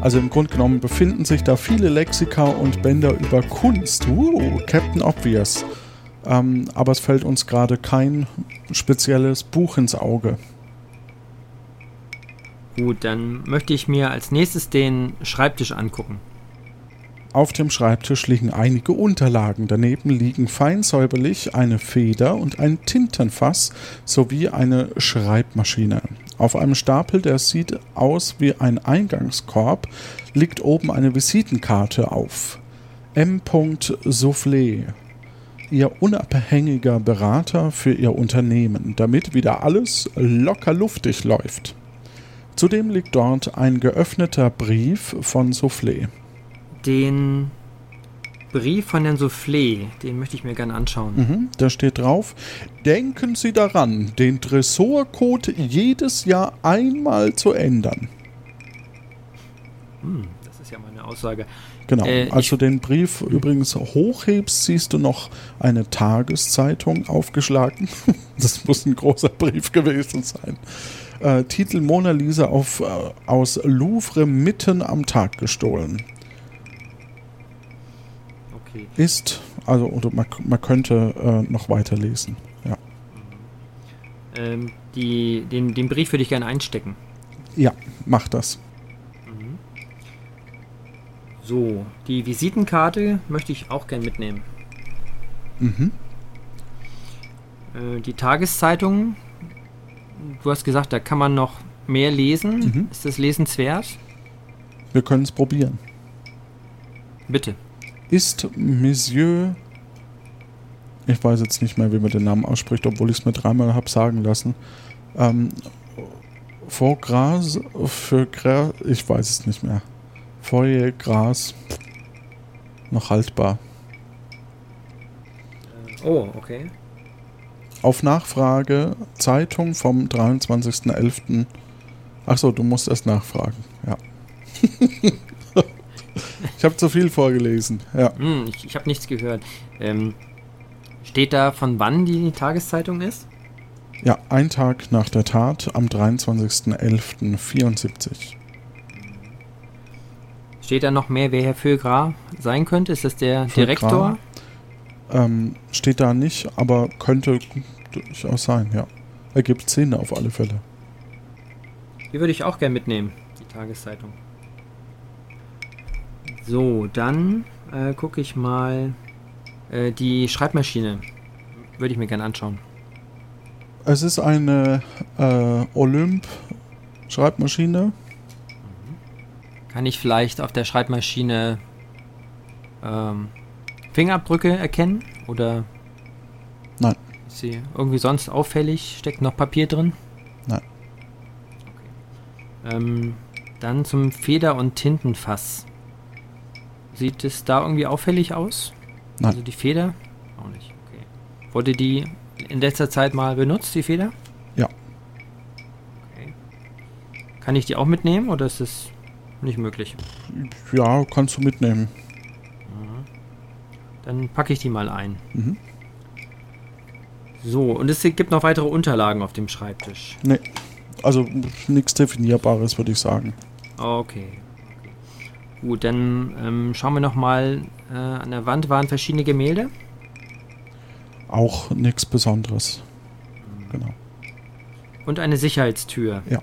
also im Grunde genommen befinden sich da viele Lexika und Bänder über Kunst. Uh, Captain Obvious. Ähm, aber es fällt uns gerade kein spezielles Buch ins Auge. Gut, dann möchte ich mir als nächstes den Schreibtisch angucken. Auf dem Schreibtisch liegen einige Unterlagen. Daneben liegen fein säuberlich eine Feder und ein Tintenfass sowie eine Schreibmaschine. Auf einem Stapel, der sieht aus wie ein Eingangskorb, liegt oben eine Visitenkarte auf. M. Soufflé. Ihr unabhängiger Berater für Ihr Unternehmen, damit wieder alles locker luftig läuft. Zudem liegt dort ein geöffneter Brief von Soufflé. Den Brief von Herrn Soufflé, den möchte ich mir gerne anschauen. Mhm, da steht drauf, denken Sie daran, den Tresorcode jedes Jahr einmal zu ändern. Hm, das ist ja mal eine Aussage. Genau, Äh, als du den Brief übrigens hochhebst, siehst du noch eine Tageszeitung aufgeschlagen. das muss ein großer Brief gewesen sein. Äh, Titel Mona Lisa auf, äh, aus Louvre mitten am Tag gestohlen. Ist, also oder man, man könnte äh, noch weiterlesen. Ja. Ähm, die, den, den Brief würde ich gerne einstecken. ja, mach das. So, die Visitenkarte möchte ich auch gerne mitnehmen. Mhm. Äh, die Tageszeitung, du hast gesagt, da kann man noch mehr lesen. Mhm. Ist das lesenswert? Wir können es probieren. Bitte. Ist Monsieur. Ich weiß jetzt nicht mehr, wie man den Namen ausspricht, obwohl ich es mir dreimal habe sagen lassen. Ähm, vor Gras, für Gras, ich weiß es nicht mehr. Feuer, Gras, noch haltbar. Oh, okay. Auf Nachfrage, Zeitung vom 23.11. Achso, du musst erst nachfragen, ja. ich habe zu viel vorgelesen, ja. Hm, ich ich habe nichts gehört. Ähm, steht da, von wann die Tageszeitung ist? Ja, ein Tag nach der Tat am 23.11.74. Steht da noch mehr, wer Herr Fögra sein könnte? Ist das der Fögra? Direktor? Ähm, steht da nicht, aber könnte durchaus sein, ja. Ergibt Sinn auf alle Fälle. Die würde ich auch gern mitnehmen, die Tageszeitung. So, dann äh, gucke ich mal äh, die Schreibmaschine. Würde ich mir gern anschauen. Es ist eine äh, Olymp-Schreibmaschine. Kann ich vielleicht auf der Schreibmaschine ähm, Fingerabdrücke erkennen? Oder Nein. ist sie irgendwie sonst auffällig? Steckt noch Papier drin? Nein. Ähm, dann zum Feder- und Tintenfass. Sieht es da irgendwie auffällig aus? Nein. Also die Feder? Auch nicht, okay. Wurde die in letzter Zeit mal benutzt, die Feder? Ja. Okay. Kann ich die auch mitnehmen oder ist das nicht möglich? Ja, kannst du mitnehmen. Dann packe ich die mal ein. Mhm. So, und es gibt noch weitere Unterlagen auf dem Schreibtisch. Nee. Also nichts Definierbares, würde ich sagen. Okay. Gut, dann ähm, schauen wir nochmal. Äh, an der Wand waren verschiedene Gemälde. Auch nichts Besonderes. Genau. Und eine Sicherheitstür. Ja.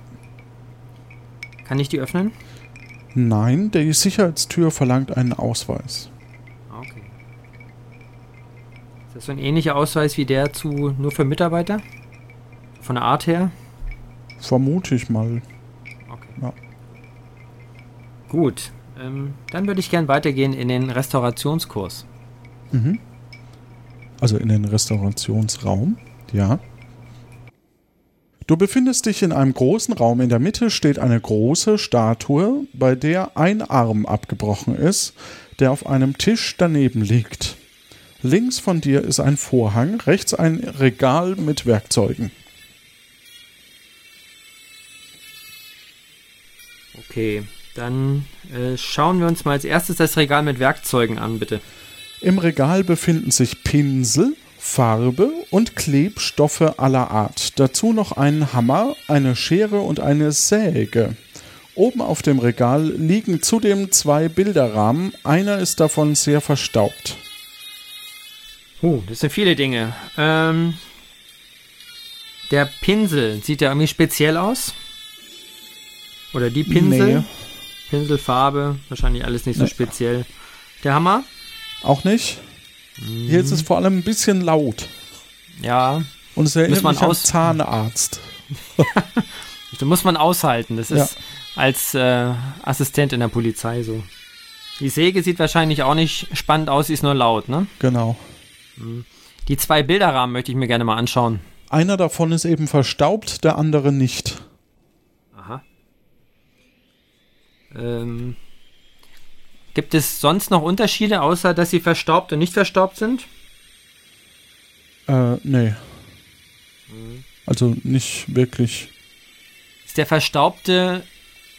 Kann ich die öffnen? Nein, die Sicherheitstür verlangt einen Ausweis. Okay. Ist das so ein ähnlicher Ausweis wie der zu nur für Mitarbeiter? Von der Art her? Vermute ich mal. Okay. Ja. Gut. Ähm, dann würde ich gern weitergehen in den Restaurationskurs. Mhm. Also in den Restaurationsraum, ja. Du befindest dich in einem großen Raum. In der Mitte steht eine große Statue, bei der ein Arm abgebrochen ist, der auf einem Tisch daneben liegt. Links von dir ist ein Vorhang, rechts ein Regal mit Werkzeugen. Okay, dann äh, schauen wir uns mal als erstes das Regal mit Werkzeugen an, bitte. Im Regal befinden sich Pinsel, Farbe und Klebstoffe aller Art. Dazu noch einen Hammer, eine Schere und eine Säge. Oben auf dem Regal liegen zudem zwei Bilderrahmen. Einer ist davon sehr verstaubt. Oh, das sind viele Dinge. Ähm, der Pinsel, sieht der irgendwie speziell aus? Oder die Pinsel? Nee. Pinselfarbe, wahrscheinlich alles nicht so Nee. speziell. Der Hammer? Auch nicht? Hier ist es vor allem ein bisschen laut. Ja, Und es erinnert man mich an Zahnarzt. da muss man aushalten. Das Ja. ist als äh, Assistent in der Polizei so. Die Säge sieht wahrscheinlich auch nicht spannend aus, sie ist nur laut, ne? Genau. Die zwei Bilderrahmen möchte ich mir gerne mal anschauen. Einer davon ist eben verstaubt, der andere nicht. Aha. Ähm, gibt es sonst noch Unterschiede, außer dass sie verstaubt und nicht verstaubt sind? Äh, nee. Also nicht wirklich. Ist der Verstaubte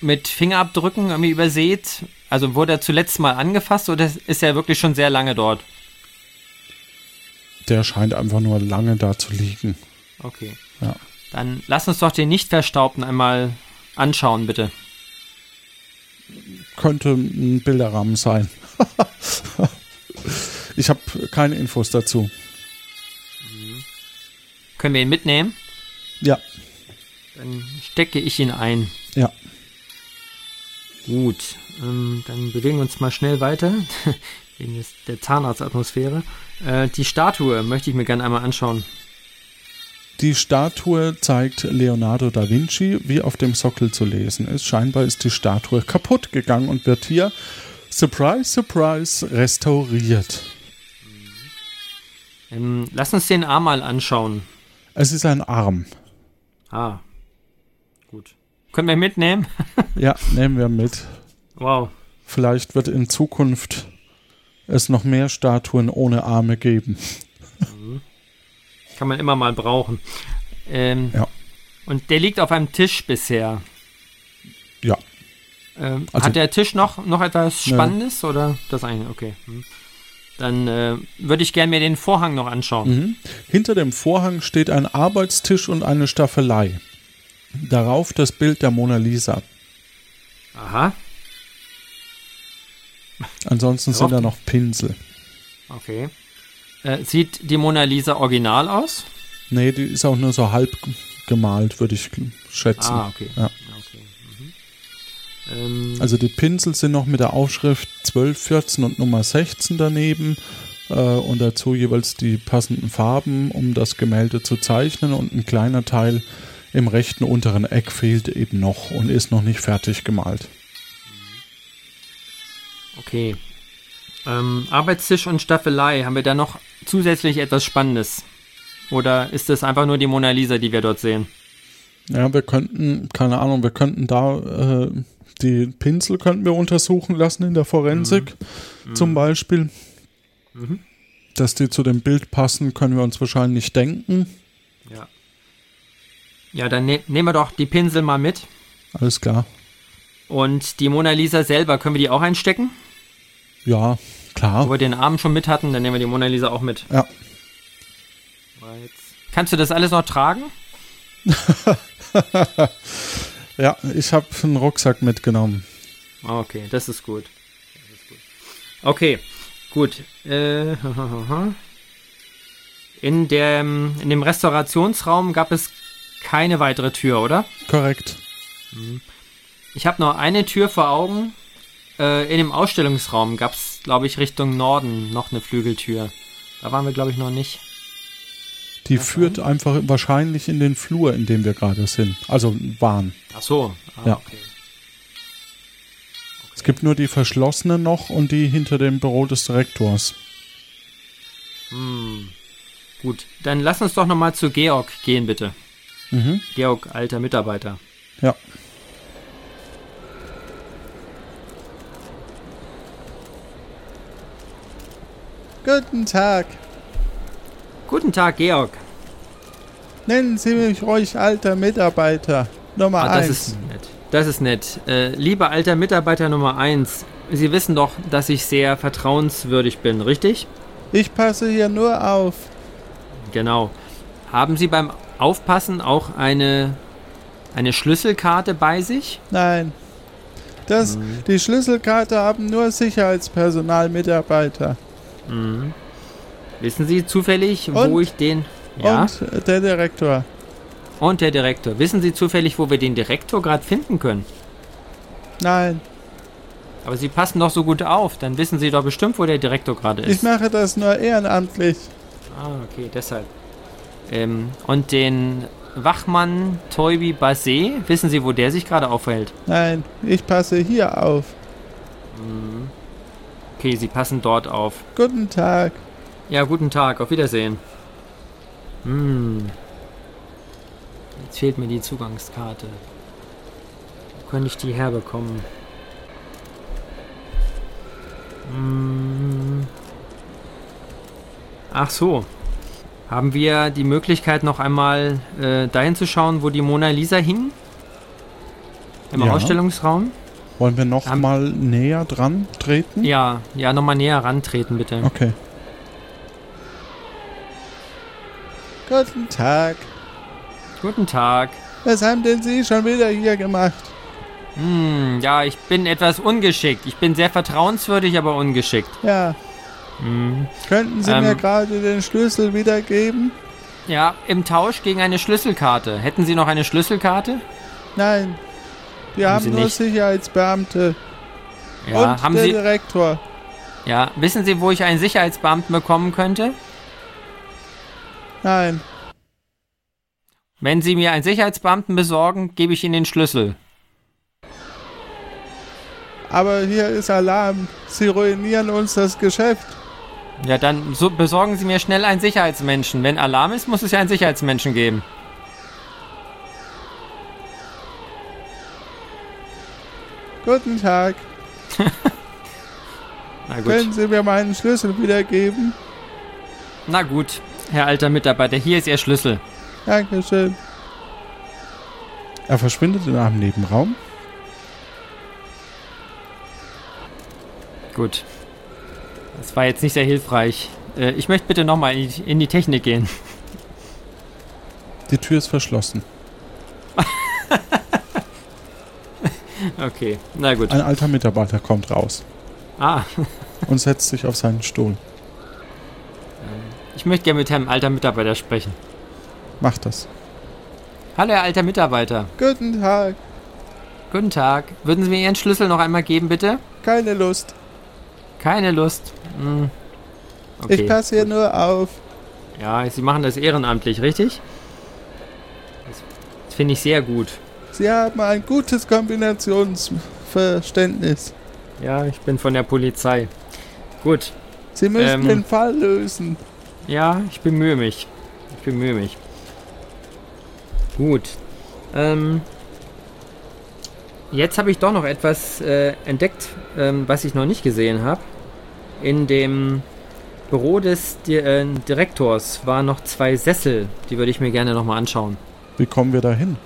mit Fingerabdrücken irgendwie übersät? Also wurde er zuletzt mal angefasst oder ist er wirklich schon sehr lange dort? Der scheint einfach nur lange da zu liegen. Okay. Ja. Dann lass uns doch den nicht Verstaubten einmal anschauen, bitte. Könnte ein Bilderrahmen sein. ich habe keine Infos dazu. Können wir ihn mitnehmen? Ja, Dann stecke ich ihn ein. ja. Gut, ähm, dann bewegen wir uns mal schnell weiter. Wegen des, der Zahnarztatmosphäre. Äh, die Statue möchte ich mir gerne einmal anschauen. Die Statue zeigt Leonardo da Vinci, wie auf dem Sockel zu lesen ist. Scheinbar ist die Statue kaputt gegangen und wird hier, surprise, surprise, restauriert. Ähm, lass uns den Arm mal anschauen. Es ist ein Arm. Ah, gut. Können wir mitnehmen? ja, nehmen wir mit. Wow. Vielleicht wird in Zukunft es noch mehr Statuen ohne Arme geben. Mhm. Kann man immer mal brauchen. Ähm, ja. Und der liegt auf einem Tisch bisher. Ja. Ähm, also, hat der Tisch noch, noch etwas Spannendes ne. oder das eine? Okay. Hm. Dann äh, würde ich gerne mir den Vorhang noch anschauen. Mhm. Hinter dem Vorhang steht ein Arbeitstisch und eine Staffelei. Darauf das Bild der Mona Lisa. Aha. Ansonsten sind da noch Pinsel. Okay. Äh, sieht die Mona Lisa original aus? Nee, die ist auch nur so halb gemalt, würde ich schätzen. Ah, okay. Ja. okay. Mhm. Ähm, also die Pinsel sind noch mit der Aufschrift 12, 14 und Nummer 16 daneben äh, und dazu jeweils die passenden Farben, um das Gemälde zu zeichnen und ein kleiner Teil im rechten unteren Eck fehlt eben noch und ist noch nicht fertig gemalt. Okay. Ähm, Arbeitstisch und Staffelei, haben wir da noch zusätzlich etwas Spannendes? Oder ist das einfach nur die Mona Lisa, die wir dort sehen? Ja, wir könnten, keine Ahnung, wir könnten da äh, die Pinsel könnten wir untersuchen lassen in der Forensik mhm. zum Beispiel. Mhm. Dass die zu dem Bild passen, können wir uns wahrscheinlich denken. Ja. Ja, dann ne nehmen wir doch die Pinsel mal mit. Alles klar. Und die Mona Lisa selber, können wir die auch einstecken? Ja, klar. Wo wir den Arm schon mit hatten, dann nehmen wir die Mona Lisa auch mit. Ja. Kannst du das alles noch tragen? ja, ich habe einen Rucksack mitgenommen. Okay, das ist gut. Das ist gut. Okay, gut. Äh, in, dem, in dem Restaurationsraum gab es keine weitere Tür, oder? Korrekt. Mhm. Ich habe noch eine Tür vor Augen. Äh, in dem Ausstellungsraum gab es, glaube ich, Richtung Norden noch eine Flügeltür. Da waren wir, glaube ich, noch nicht. Die Was führt an? einfach wahrscheinlich in den Flur, in dem wir gerade sind. Also waren. Ach so. Ah, ja. Okay. Okay. Es gibt nur die verschlossene noch und die hinter dem Büro des Direktors. Hm. Gut, dann lass uns doch nochmal zu Georg gehen, bitte. Mhm. Georg, alter Mitarbeiter. Ja. Guten Tag. Guten Tag, Georg. Nennen Sie mich ruhig alter Mitarbeiter Nummer 1. Ah, das ist nett. Das ist nett. Äh, lieber alter Mitarbeiter Nummer 1, Sie wissen doch, dass ich sehr vertrauenswürdig bin, richtig? Ich passe hier nur auf. Genau. Haben Sie beim Aufpassen auch eine, eine Schlüsselkarte bei sich? Nein. Das, mhm. Die Schlüsselkarte haben nur Sicherheitspersonalmitarbeiter. Mhm. Wissen Sie zufällig, und, wo ich den. Ja? Und der Direktor. Und der Direktor. Wissen Sie zufällig, wo wir den Direktor gerade finden können? Nein. Aber Sie passen doch so gut auf. Dann wissen Sie doch bestimmt, wo der Direktor gerade ist. Ich mache das nur ehrenamtlich. Ah, okay, deshalb. Ähm, und den Wachmann Toibi Basé, wissen Sie, wo der sich gerade aufhält? Nein, ich passe hier auf. Mhm. Okay, Sie passen dort auf. Guten Tag. Ja, guten Tag. Auf Wiedersehen. Hm. Jetzt fehlt mir die Zugangskarte. Wo könnte ich die herbekommen? Hm. Ach so. Haben wir die Möglichkeit, noch einmal äh, dahin zu schauen, wo die Mona Lisa hing? Im ja. Ausstellungsraum? Wollen wir noch Haben mal näher dran treten? Ja, ja, noch mal näher rantreten, bitte. Okay. Guten Tag. Guten Tag. Was haben denn Sie schon wieder hier gemacht? Hm, ja, ich bin etwas ungeschickt. Ich bin sehr vertrauenswürdig, aber ungeschickt. Ja. Hm. Könnten Sie ähm, mir gerade den Schlüssel wiedergeben? Ja, im Tausch gegen eine Schlüsselkarte. Hätten Sie noch eine Schlüsselkarte? Nein. Wir haben, haben nur nicht? Sicherheitsbeamte. Ja, und haben der Sie, Direktor. Ja, wissen Sie, wo ich einen Sicherheitsbeamten bekommen könnte? Nein. Wenn Sie mir einen Sicherheitsbeamten besorgen, gebe ich Ihnen den Schlüssel. Aber hier ist Alarm. Sie ruinieren uns das Geschäft. Ja, dann so besorgen Sie mir schnell einen Sicherheitsmenschen. Wenn Alarm ist, muss es ja einen Sicherheitsmenschen geben. Guten Tag. Na gut. Können Sie mir meinen Schlüssel wiedergeben? Na gut, Herr alter Mitarbeiter, hier ist Ihr Schlüssel. Dankeschön. Er verschwindet in einem Nebenraum. Gut. Das war jetzt nicht sehr hilfreich. Äh, ich möchte bitte nochmal in, die- in die Technik gehen. Die Tür ist verschlossen. Okay, na gut. Ein alter Mitarbeiter kommt raus Ah, und setzt sich auf seinen Stuhl. ich möchte gerne mit Herrn alter Mitarbeiter sprechen. Macht das. Hallo, Herr alter Mitarbeiter. Guten Tag. Guten Tag. Würden Sie mir Ihren Schlüssel noch einmal geben, bitte? Keine Lust. Keine Lust. Hm. Okay. Ich passe hier nur auf. Ja, Sie machen das ehrenamtlich, richtig? Das finde ich sehr gut. Sie haben ein gutes Kombinationsverständnis. Ja, ich bin von der Polizei. Gut. Sie müssen Ähm. den Fall lösen. Ja, ich bemühe mich. Ich bemühe mich. Gut. Ähm, jetzt habe ich doch noch etwas äh, entdeckt, ähm, was ich noch nicht gesehen habe. In dem Büro des Di äh, Direktors waren noch zwei Sessel. Die würde ich mir gerne nochmal anschauen. Wie kommen wir da hin?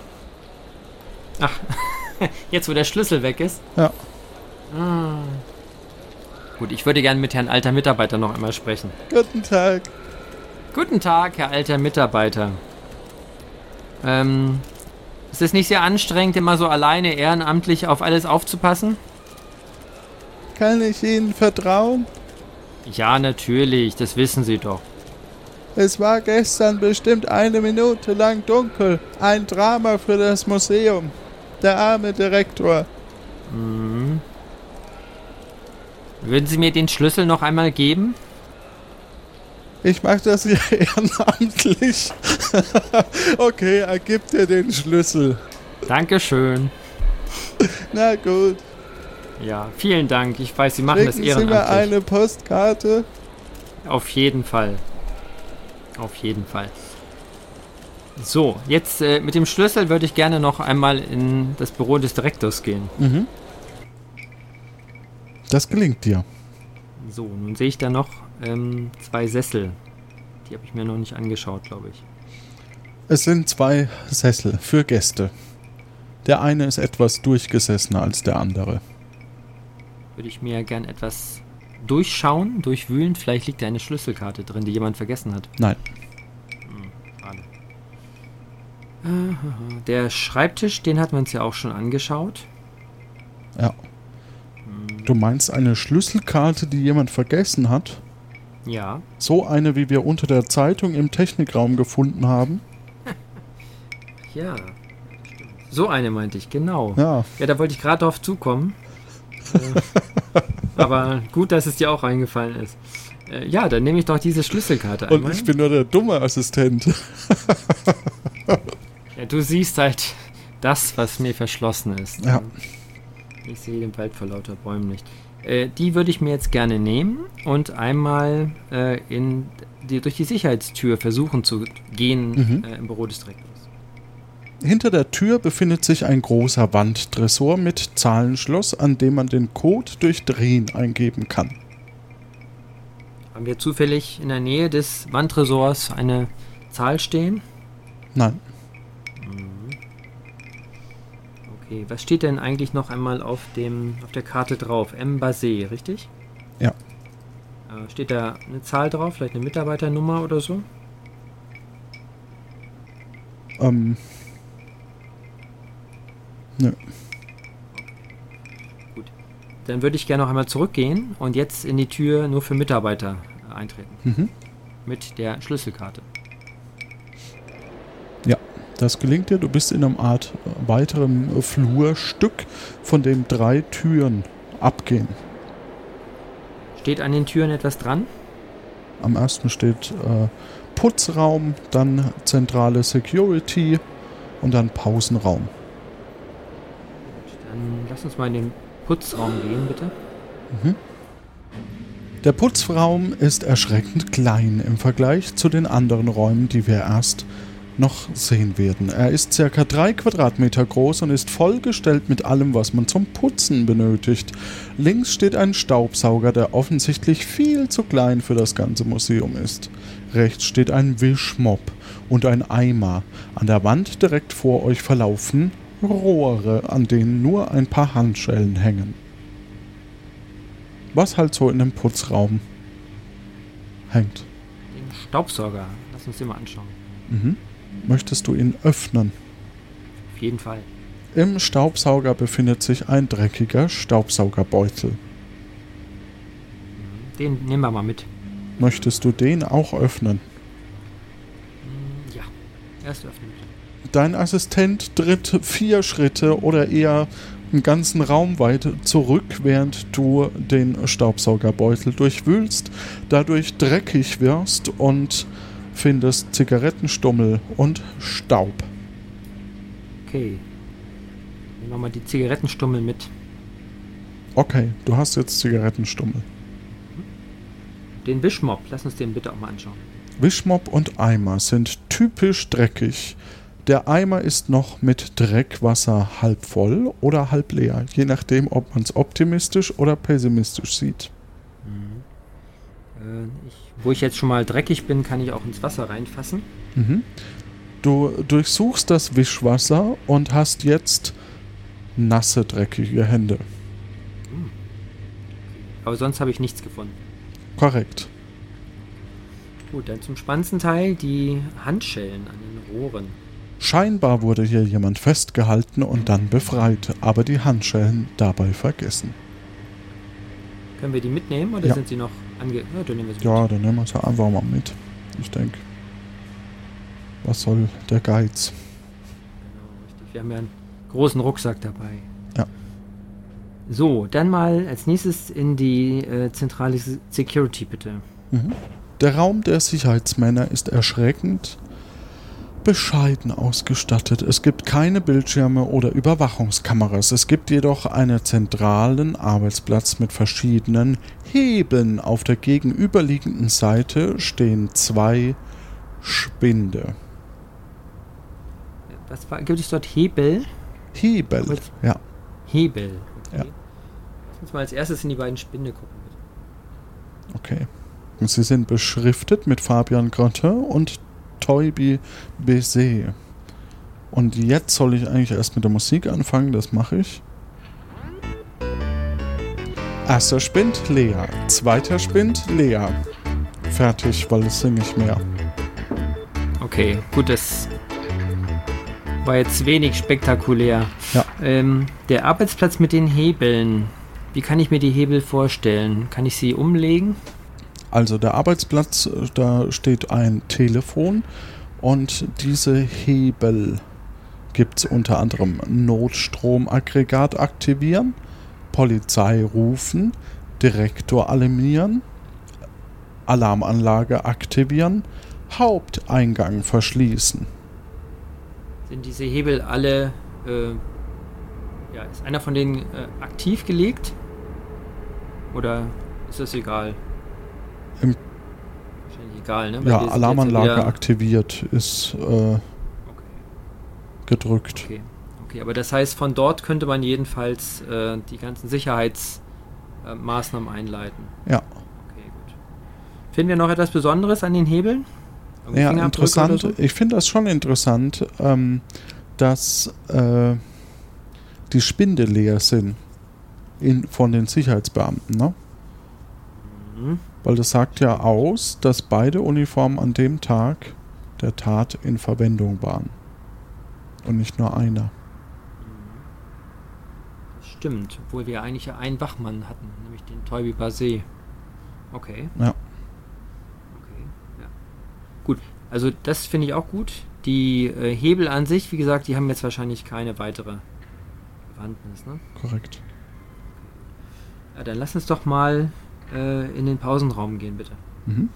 Ach, jetzt wo der Schlüssel weg ist. Ja. Ah. Gut, ich würde gerne mit Herrn alter Mitarbeiter noch einmal sprechen. Guten Tag. Guten Tag, Herr alter Mitarbeiter. Ähm, ist es nicht sehr anstrengend, immer so alleine ehrenamtlich auf alles aufzupassen? Kann ich Ihnen vertrauen? Ja, natürlich, das wissen Sie doch. Es war gestern bestimmt eine Minute lang dunkel. Ein Drama für das Museum. Der arme Direktor. Mhm. Würden Sie mir den Schlüssel noch einmal geben? Ich mache das hier ehrenamtlich. okay, er gibt dir den Schlüssel. Dankeschön. Na gut. Ja, vielen Dank. Ich weiß, Sie machen das Schicken Sie mir ehrenamtlich. eine Postkarte. Auf jeden Fall. Auf jeden Fall. So, jetzt äh, mit dem Schlüssel würde ich gerne noch einmal in das Büro des Direktors gehen. Mhm. Das gelingt dir. So, nun sehe ich da noch ähm, zwei Sessel. Die habe ich mir noch nicht angeschaut, glaube ich. Es sind zwei Sessel für Gäste. Der eine ist etwas durchgesessener als der andere. Würde ich mir gern etwas durchschauen, durchwühlen. Vielleicht liegt da eine Schlüsselkarte drin, die jemand vergessen hat. Nein. Schade. Ahaha. Der Schreibtisch, den hatten wir uns ja auch schon angeschaut. Ja. Du meinst eine Schlüsselkarte, die jemand vergessen hat? Ja. So eine, wie wir unter der Zeitung im Technikraum gefunden haben? Ja. So eine meinte ich, genau. Ja. Ja, da wollte ich gerade drauf zukommen. äh, aber gut, dass es dir auch eingefallen ist. Äh, ja, dann nehme ich doch diese Schlüsselkarte Und einmal. ich bin nur der dumme Assistent. Ja, du siehst halt das, was mir verschlossen ist. Ja. Ich sehe den Wald vor lauter Bäumen nicht. Äh, die würde ich mir jetzt gerne nehmen und einmal äh, in die, durch die Sicherheitstür versuchen zu gehen Mhm. äh, im Büro des Direktors. Hinter der Tür befindet sich ein großer Wandtresor mit Zahlenschloss, an dem man den Code durch Drehen eingeben kann. Haben wir zufällig in der Nähe des Wandtresors eine Zahl stehen? Nein, Okay, was steht denn eigentlich noch einmal auf, dem, auf der Karte drauf? M. Basé, richtig? Ja. Äh, steht da eine Zahl drauf, vielleicht eine Mitarbeiternummer oder so? ähm. Nö. Dann würde ich gerne noch einmal zurückgehen und jetzt in die Tür nur für Mitarbeiter eintreten. Mhm. Mit der Schlüsselkarte. Das gelingt dir. Du bist in einem Art äh, weiteren Flurstück, von dem drei Türen abgehen. Steht an den Türen etwas dran? Am ersten steht äh, Putzraum, dann zentrale Security und dann Pausenraum. Dann lass uns mal in den Putzraum gehen, bitte. Mhm. Der Putzraum ist erschreckend klein im Vergleich zu den anderen Räumen, die wir erst noch sehen werden. Er ist circa drei Quadratmeter groß und ist vollgestellt mit allem, was man zum Putzen benötigt. Links steht ein Staubsauger, der offensichtlich viel zu klein für das ganze Museum ist. Rechts steht ein Wischmopp und ein Eimer. An der Wand direkt vor euch verlaufen Rohre, an denen nur ein paar Handschellen hängen. Was halt so in dem Putzraum hängt. Den Staubsauger. Lass uns den mal anschauen. Mhm. Möchtest du ihn öffnen? Auf jeden Fall. Im Staubsauger befindet sich ein dreckiger Staubsaugerbeutel. Den nehmen wir mal mit. Möchtest du den auch öffnen? Ja, erst öffnen. Dein Assistent tritt vier Schritte oder eher einen ganzen Raum weit zurück, während du den Staubsaugerbeutel durchwühlst, dadurch dreckig wirst und findest Zigarettenstummel und Staub. Okay. Nehmen wir mal die Zigarettenstummel mit. Okay, du hast jetzt Zigarettenstummel. Den Wischmopp, lass uns den bitte auch mal anschauen. Wischmopp und Eimer sind typisch dreckig. Der Eimer ist noch mit Dreckwasser halb voll oder halb leer, je nachdem, ob man es optimistisch oder pessimistisch sieht. Äh, ich, wo ich jetzt schon mal dreckig bin, kann ich auch ins Wasser reinfassen. Mhm. Du durchsuchst das Wischwasser und hast jetzt nasse, dreckige Hände. Aber sonst habe ich nichts gefunden. Korrekt. Gut, dann zum spannendsten Teil die Handschellen an den Rohren. Scheinbar wurde hier jemand festgehalten und dann befreit, aber die Handschellen dabei vergessen. Können wir die mitnehmen oder Ja. sind sie noch ange... Ja, dann nehmen wir sie Ja, dann nehmen wir einfach mal mit. Ich denke. Was soll der Geiz? Genau, richtig. Wir haben ja einen großen Rucksack dabei. Ja. So, dann mal als nächstes in die äh, zentrale Se- Security, bitte. Mhm. Der Raum der Sicherheitsmänner ist erschreckend bescheiden ausgestattet. Es gibt keine Bildschirme oder Überwachungskameras. Es gibt jedoch einen zentralen Arbeitsplatz mit verschiedenen Hebeln. Auf der gegenüberliegenden Seite stehen zwei Spinde. Was war, gibt es dort Hebel? Hebel, ja. Hebel. Okay. Ja. Lass uns mal als erstes in die beiden Spinde gucken, bitte. Okay. Sie sind beschriftet mit Fabian Grotte und Toybi Baiser. Und jetzt soll ich eigentlich erst mit der Musik anfangen, das mache ich. Erster Spind, Lea. Zweiter Spind, Lea. Fertig, weil es singe ich mehr. Okay, gut, das war jetzt wenig spektakulär. Ja. Ähm, der Arbeitsplatz mit den Hebeln. Wie kann ich mir die Hebel vorstellen? Kann ich sie umlegen? Also der Arbeitsplatz, äh, da steht ein Telefon und diese Hebel gibt es unter anderem Notstromaggregat aktivieren, Polizei rufen, Direktor alarmieren, Alarmanlage aktivieren, Haupteingang verschließen. Sind diese Hebel alle, äh, ja, ist einer von denen äh, aktiv gelegt? Oder ist das egal? Egal, ne? Weil Ja, Alarmanlage aktiviert ist äh, gedrückt. Okay. okay, aber das heißt, von dort könnte man jedenfalls äh, die ganzen Sicherheitsmaßnahmen äh, einleiten. Ja. Okay, gut. Finden wir noch etwas Besonderes an den Hebeln? Irgendwie Ja, interessant. so? Ich finde das schon interessant, ähm, dass äh, die Spinde leer sind in, von den Sicherheitsbeamten, ne? Mhm. Weil das sagt ja aus, dass beide Uniformen an dem Tag der Tat in Verwendung waren. Und nicht nur einer. Das stimmt, obwohl wir eigentlich ja einen Wachmann hatten, nämlich den Toybi Basé. Okay. Ja. Okay, ja. Gut, also das finde ich auch gut. Die äh, Hebel an sich, wie gesagt, die haben jetzt wahrscheinlich keine weitere Bewandtnis, ne? Korrekt. Ja, dann lass uns doch mal äh, in den Pausenraum gehen, bitte. Mhm.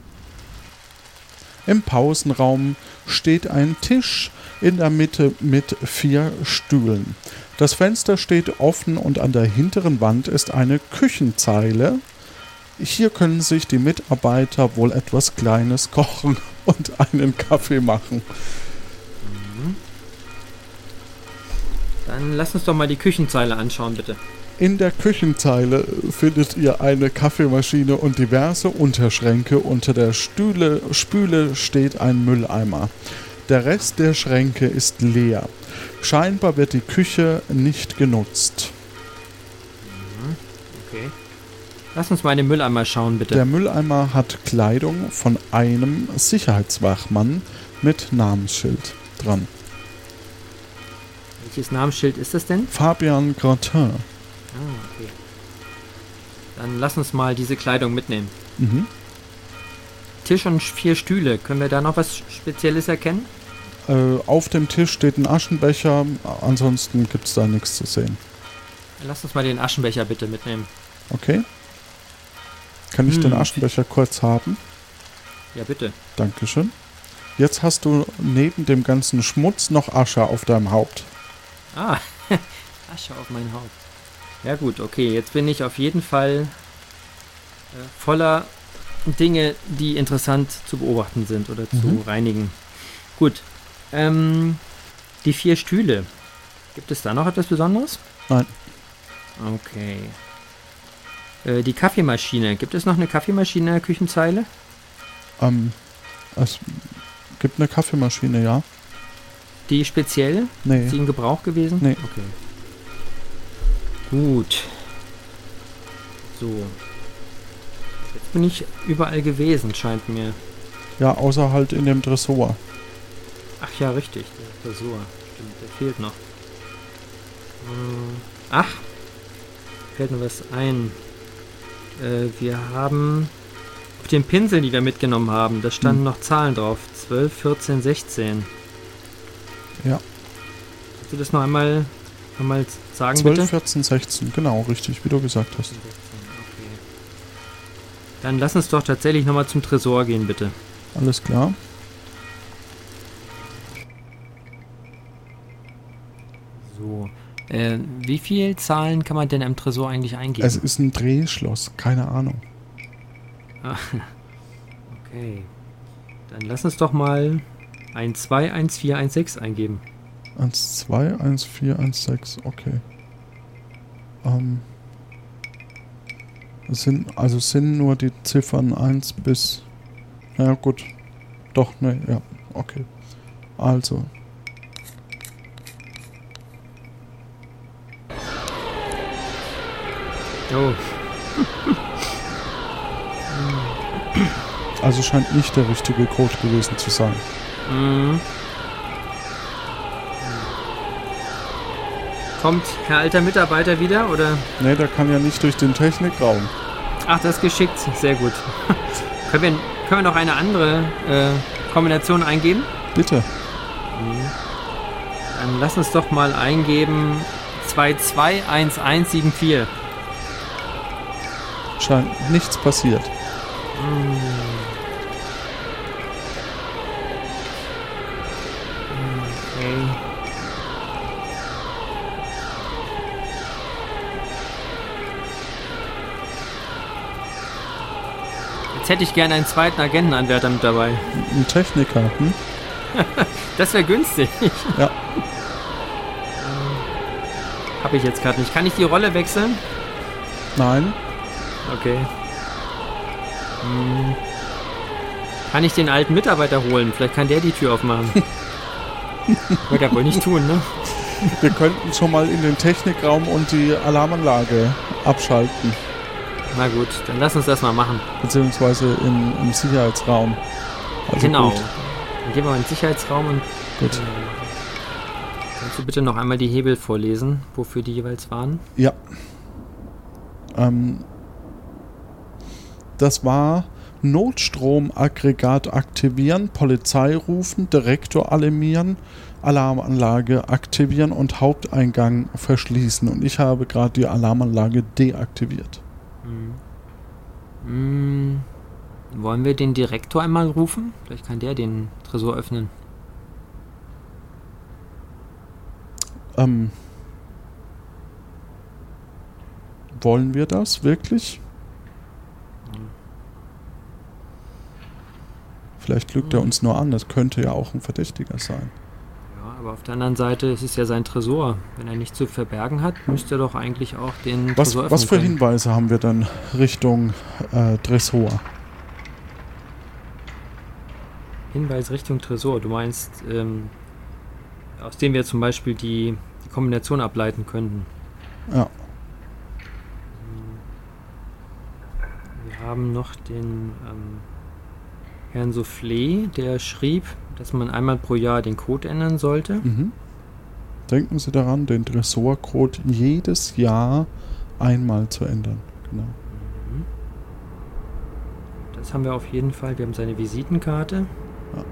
Im Pausenraum steht ein Tisch in der Mitte mit vier Stühlen. Das Fenster steht offen und an der hinteren Wand ist eine Küchenzeile. Hier können sich die Mitarbeiter wohl etwas Kleines kochen und einen Kaffee machen. Dann lass uns doch mal die Küchenzeile anschauen, bitte. In der Küchenzeile findet ihr eine Kaffeemaschine und diverse Unterschränke. Unter der Stühle, Spüle steht ein Mülleimer. Der Rest der Schränke ist leer. Scheinbar wird die Küche nicht genutzt. Okay. Lass uns mal in den Mülleimer schauen, bitte. Der Mülleimer hat Kleidung von einem Sicherheitswachmann mit Namensschild dran. Welches Namensschild ist das denn? Fabian Gratin. Ah, okay. Dann lass uns mal diese Kleidung mitnehmen. Mhm. Tisch und vier Stühle. Können wir da noch was Spezielles erkennen? Äh, auf dem Tisch steht ein Aschenbecher, ansonsten gibt es da nichts zu sehen. Dann lass uns mal den Aschenbecher bitte mitnehmen. Okay. Kann ich Hm. den Aschenbecher kurz haben? Ja, bitte. Dankeschön. Jetzt hast du neben dem ganzen Schmutz noch Asche auf deinem Haupt. Ah, Asche auf mein Haupt. Ja gut, okay, jetzt bin ich auf jeden Fall äh, voller Dinge, die interessant zu beobachten sind oder zu Mhm. reinigen. Gut, ähm, die vier Stühle. Gibt es da noch etwas Besonderes? Nein. Okay. Äh, die Kaffeemaschine. Gibt es noch eine Kaffeemaschine in der Küchenzeile? Ähm, es gibt eine Kaffeemaschine, ja? Die speziell? Nee. Ist die in Gebrauch gewesen? Nee. Okay. Gut. So. Jetzt bin ich überall gewesen, scheint mir. Ja, außer halt in dem Dressur. Ach ja, richtig. Der Tresor. Stimmt, der fehlt noch. Hm, Ach. Fällt mir was ein. Äh, wir haben auf den Pinseln, die wir mitgenommen haben, da standen Hm. noch Zahlen drauf. 12, 14, 16. Ja. Kannst du das noch einmal, einmal sagen, 12, bitte? 14, 16, genau, richtig, wie du gesagt hast. Okay. Dann lass uns doch tatsächlich nochmal zum Tresor gehen, bitte. Alles klar. So. Äh, wie viele Zahlen kann man denn im Tresor eigentlich eingeben? Es ist ein Drehschloss, keine Ahnung. Ah, okay. Dann lass uns doch mal 1, 2, 1, 4, 1, 6 eingeben. 1, 2, 1, 4, 1, 6, okay. Ähm. Es sind, also es sind nur die Ziffern 1 bis. Ja, gut. Doch, ne, ja, okay. Also. Oh. Also scheint nicht der richtige Code gewesen zu sein. Mhm. Kommt Herr alter Mitarbeiter wieder oder? Ne, der kann ja nicht durch den Technikraum. Ach, das ist geschickt. Sehr gut. können, wir, können wir noch eine andere äh, Kombination eingeben? Bitte. Dann lass uns doch mal eingeben 221174. Scheint nichts passiert. Okay. Hätte ich gerne einen zweiten Agentenanwärter mit dabei. Ein Techniker, hm? Das wäre günstig. Ja. Habe ich jetzt gerade nicht. Kann ich die Rolle wechseln? Nein. Okay. Hm. Kann ich den alten Mitarbeiter holen? Vielleicht kann der die Tür aufmachen. Wird er wohl nicht tun, ne? Wir könnten schon mal in den Technikraum und die Alarmanlage abschalten. Na gut, dann lass uns das mal machen. Beziehungsweise im, im Sicherheitsraum. Also genau. gut. Dann gehen wir mal in den Sicherheitsraum und. Gut. Äh, kannst du bitte noch einmal die Hebel vorlesen, wofür die jeweils waren? Ja. Ähm, das war Notstromaggregat aktivieren, Polizei rufen, Direktor alarmieren, Alarmanlage aktivieren und Haupteingang verschließen. Und ich habe gerade die Alarmanlage deaktiviert. Hm. Wollen wir den Direktor einmal rufen? Vielleicht kann der den Tresor öffnen. Ähm, wollen wir das wirklich? Vielleicht lügt er uns nur an, das könnte ja auch ein Verdächtiger sein. Aber auf der anderen Seite ist es ja sein Tresor. Wenn er nichts zu verbergen hat, müsste er doch eigentlich auch den Was, Tresor öffnen was für können. Hinweise haben wir dann Richtung äh, Tresor? Hinweis Richtung Tresor. Du meinst, ähm, aus dem wir zum Beispiel die, die Kombination ableiten könnten. Ja. Wir haben noch den ähm, Herrn Soufflé, der schrieb, dass man einmal pro Jahr den Code ändern sollte. Mhm. Denken Sie daran, den Tresorcode jedes Jahr einmal zu ändern. Genau. Mhm. Das haben wir auf jeden Fall. Wir haben seine Visitenkarte. Ja.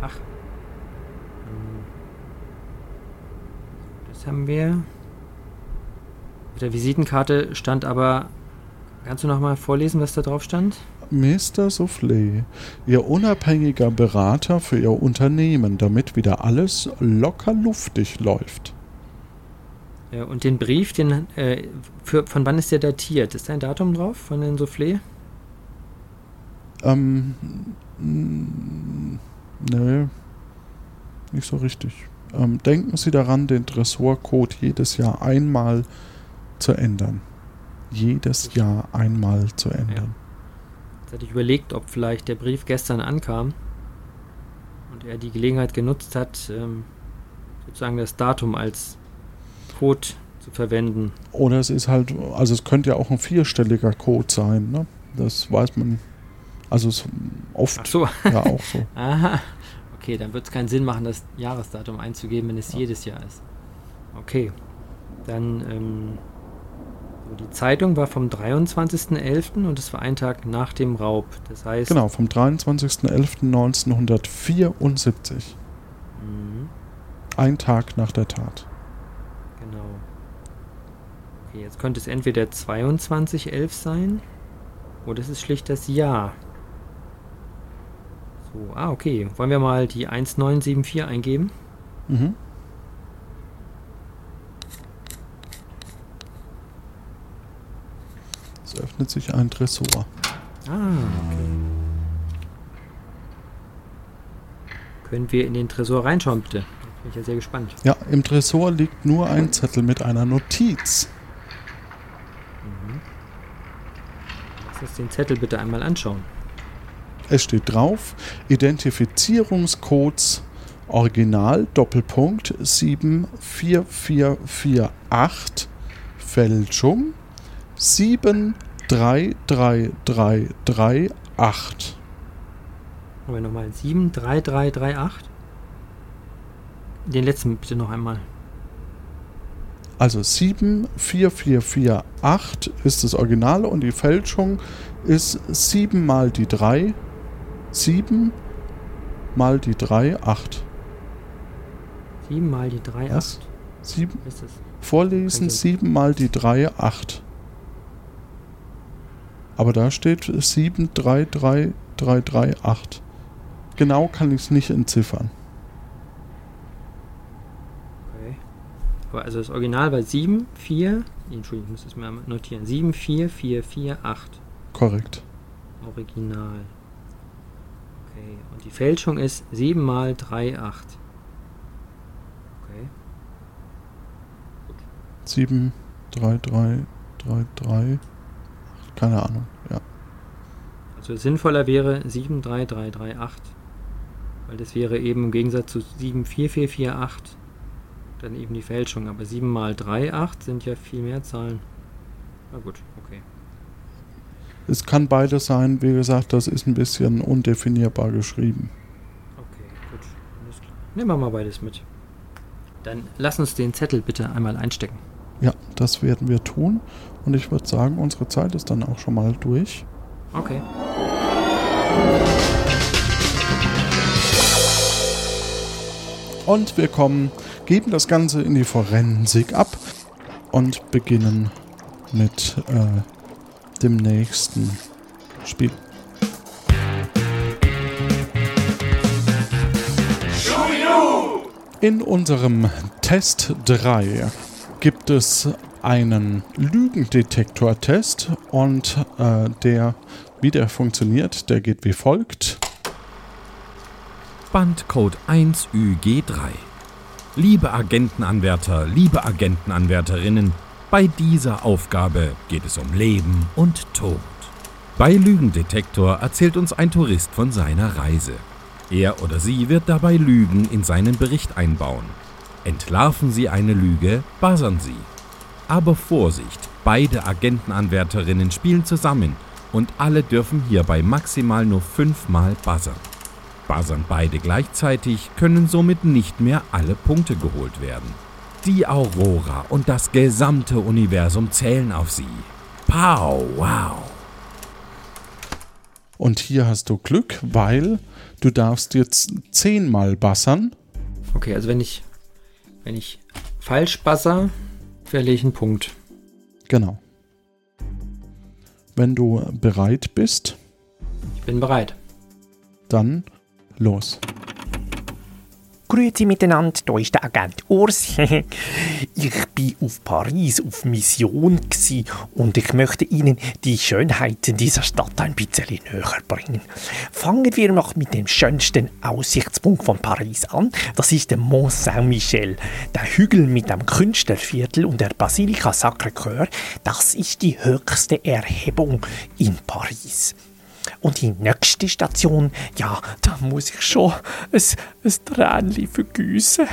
Ach. Ähm, Das haben wir. Auf der Visitenkarte stand aber. Kannst du nochmal vorlesen, was da drauf stand? Mr. Soufflé, Ihr unabhängiger Berater für Ihr Unternehmen, damit wieder alles locker luftig läuft. Ja, und den Brief, den, äh, für, von wann ist der datiert? Ist da ein Datum drauf von den Soufflé? Ähm, nee, nicht so richtig. Ähm, denken Sie daran, den Tresorcode jedes Jahr einmal zu ändern. Jedes Jahr einmal zu ändern. Jetzt hatte ich überlegt, ob vielleicht der Brief gestern ankam und er die Gelegenheit genutzt hat, ähm, sozusagen das Datum als Code zu verwenden. Oder es ist halt, also es könnte ja auch ein vierstelliger Code sein, ne? Das weiß man. Also es oft Ach so. ja auch so. Aha. Okay, dann wird es keinen Sinn machen, das Jahresdatum einzugeben, wenn es jedes Jahr ist. Okay. Dann, ähm, die Zeitung war vom 23.11. und es war ein Tag nach dem Raub. Das heißt, Genau, vom 23.11.1974. Mhm, Ein Tag nach der Tat. genau. Okay, jetzt könnte es entweder 22.11 sein oder es ist schlicht das Jahr. So, ah, okay. Wollen wir mal die 1974 eingeben? Mhm. Es öffnet sich ein Tresor. Ah, okay. Können wir in den Tresor reinschauen, bitte? Bin ich ja sehr gespannt. Ja, im Tresor liegt nur ein Zettel mit einer Notiz. Lass uns den Zettel bitte einmal anschauen. Es steht drauf: Identifizierungscodes Original Doppelpunkt 74448 Fälschung 733338. Haben wir nochmal 73338? Den letzten bitte noch einmal. Also 74448 ist das Original und die Fälschung ist 7 mal die 3. 7 mal die 3, 8. 7 mal die 3, Was? 8. 7, Ist das? vorlesen Also- 7 mal die 3, 8. Aber da steht 733338. Genau kann ich es nicht entziffern. Okay. Aber also das Original war 7, 4. Entschuldigung, ich muss das mal notieren. 7, 4, 4, 4, 8. Korrekt. Original. Okay. Und die Fälschung ist 7 mal 3, 8. Okay. 7, 3, 3, 3, 3. Keine Ahnung. Also sinnvoller wäre 73338. Weil das wäre eben im Gegensatz zu 74448 dann eben die Fälschung. Aber 7 mal 3, 8 sind ja viel mehr Zahlen. Na gut, okay. Es kann beides sein, wie gesagt, das ist ein bisschen undefinierbar geschrieben. Okay, gut. Alles klar. Nehmen wir mal beides mit. Dann lass uns den Zettel bitte einmal einstecken. Ja, das werden wir tun. Und ich würde sagen, unsere Zeit ist dann auch schon mal durch. Okay. Und wir kommen, geben das Ganze in die Forensik ab und beginnen mit äh, dem nächsten Spiel. In unserem Test 3 gibt es einen Lügendetektor-Test und äh, der, wie der funktioniert, der geht wie folgt. Bandcode 1UG3. Liebe Agentenanwärter, liebe Agentenanwärterinnen, bei dieser Aufgabe geht es um Leben und Tod. Bei Lügendetektor erzählt uns ein Tourist von seiner Reise. Er oder sie wird dabei Lügen in seinen Bericht einbauen. Entlarven Sie eine Lüge, buzzern Sie. Aber Vorsicht, beide Agentenanwärterinnen spielen zusammen und alle dürfen hierbei maximal nur fünfmal buzzern. Buzzern beide gleichzeitig, können somit nicht mehr alle Punkte geholt werden. Die Aurora und das gesamte Universum zählen auf sie. Pow, wow. Und hier hast du Glück, weil du darfst jetzt zehnmal bassern. Okay, also wenn ich, wenn ich falsch buzzer, einen Punkt. Genau. Wenn du bereit bist, Ich bin bereit. dann los. Grüezi miteinander, hier ist der Agent Urs. ich bin auf Paris auf Mission und ich möchte Ihnen die Schönheiten dieser Stadt ein bisschen näher bringen. Fangen wir noch mit dem schönsten Aussichtspunkt von Paris an. Das ist der Mont Saint-Michel. Der Hügel mit dem Künstlerviertel und der Basilika Sacré-Cœur, das ist die höchste Erhebung in Paris. Und die nächste Station, ja, da muss ich schon ein, ein Tränchen vergiessen.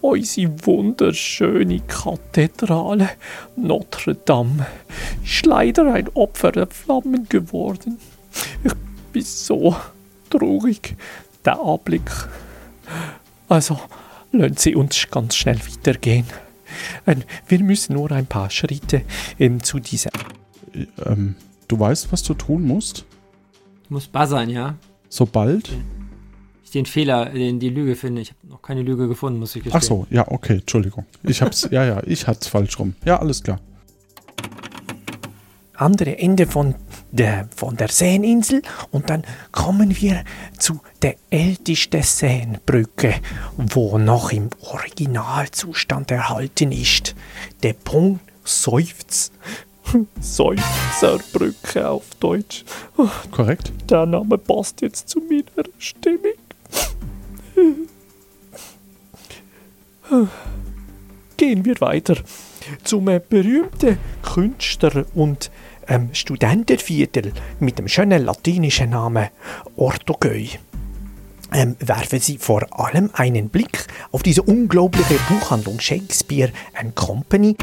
Unsere wunderschöne Kathedrale Notre Dame ist leider ein Opfer der Flammen geworden. Ich bin so traurig, der Anblick. Also, lassen Sie uns ganz schnell weitergehen. Ähm, Wir müssen nur ein paar Schritte ähm, zu dieser Ähm, du weißt, was du tun musst? Ich muss buzzern, ja? Sobald. Ich den Fehler, den, die Lüge finde. Ich habe noch keine Lüge gefunden, muss ich gestehen. Ach so, ja, okay, Entschuldigung. Ich hab's, ja, ja, ich hatte es falsch rum. Ja, alles klar. andere Ende von der, von der Seeninsel und dann kommen wir zu der ältesten Seenbrücke, wo noch im Originalzustand erhalten ist. Der Punkt Seufz. Seufzerbrücke auf Deutsch. Korrekt. Der Name passt jetzt zu meiner Stimmung. Gehen wir weiter zum äh, berühmten Künstler- und ähm, Studentenviertel mit dem schönen latinischen Namen Ortogöi. Ähm, werfen Sie vor allem einen Blick auf diese unglaubliche Buchhandlung Shakespeare and Company.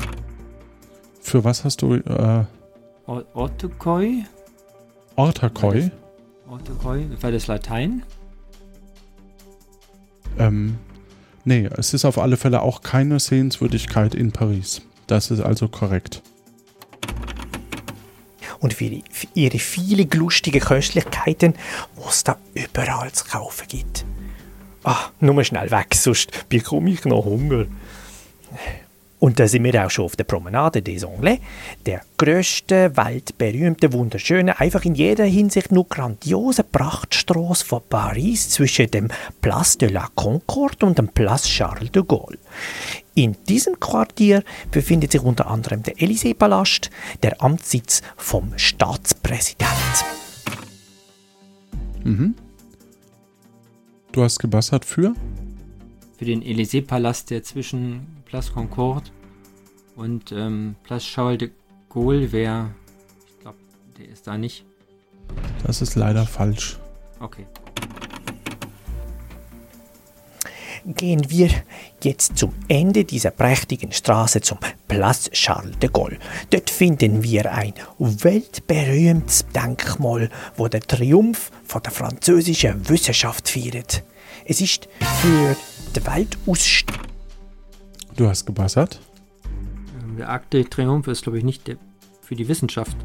Für was hast du äh, Ortokoi? Ortakoi? Ortokoi? War das Latein? Ähm, nee, es ist auf alle Fälle auch keine Sehenswürdigkeit in Paris. Das ist also korrekt. und für ihre, für ihre vielen lustigen Köstlichkeiten, die es da überall zu kaufen gibt. Ah, nur mal schnell weg, sonst bekomme ich noch Hunger. Und da sind wir auch schon auf der Promenade des Anglais, der grössten, weltberühmten, wunderschönen, einfach in jeder Hinsicht nur grandiosen Prachtstrasse von Paris zwischen dem Place de la Concorde und dem Place Charles de Gaulle. In diesem Quartier befindet sich unter anderem der Élysée-Palast, der Amtssitz vom Staatspräsident. Mhm. Du hast gebassert für? Für den Élysée-Palast, der zwischen Place Concorde und ähm, Place Charles de Gaulle wäre. Ich glaube, der ist da nicht. Das ist leider falsch. Okay. Gehen wir jetzt zum Ende dieser prächtigen Straße zum Place Charles de Gaulle. Dort finden wir ein weltberühmtes Denkmal, wo der Triumph von der französischen Wissenschaft feiert. Es ist für die Weltausstellung Du hast gebassert? Ähm, Der Arc de Triomphe ist, glaube ich, nicht der, für die Wissenschaft,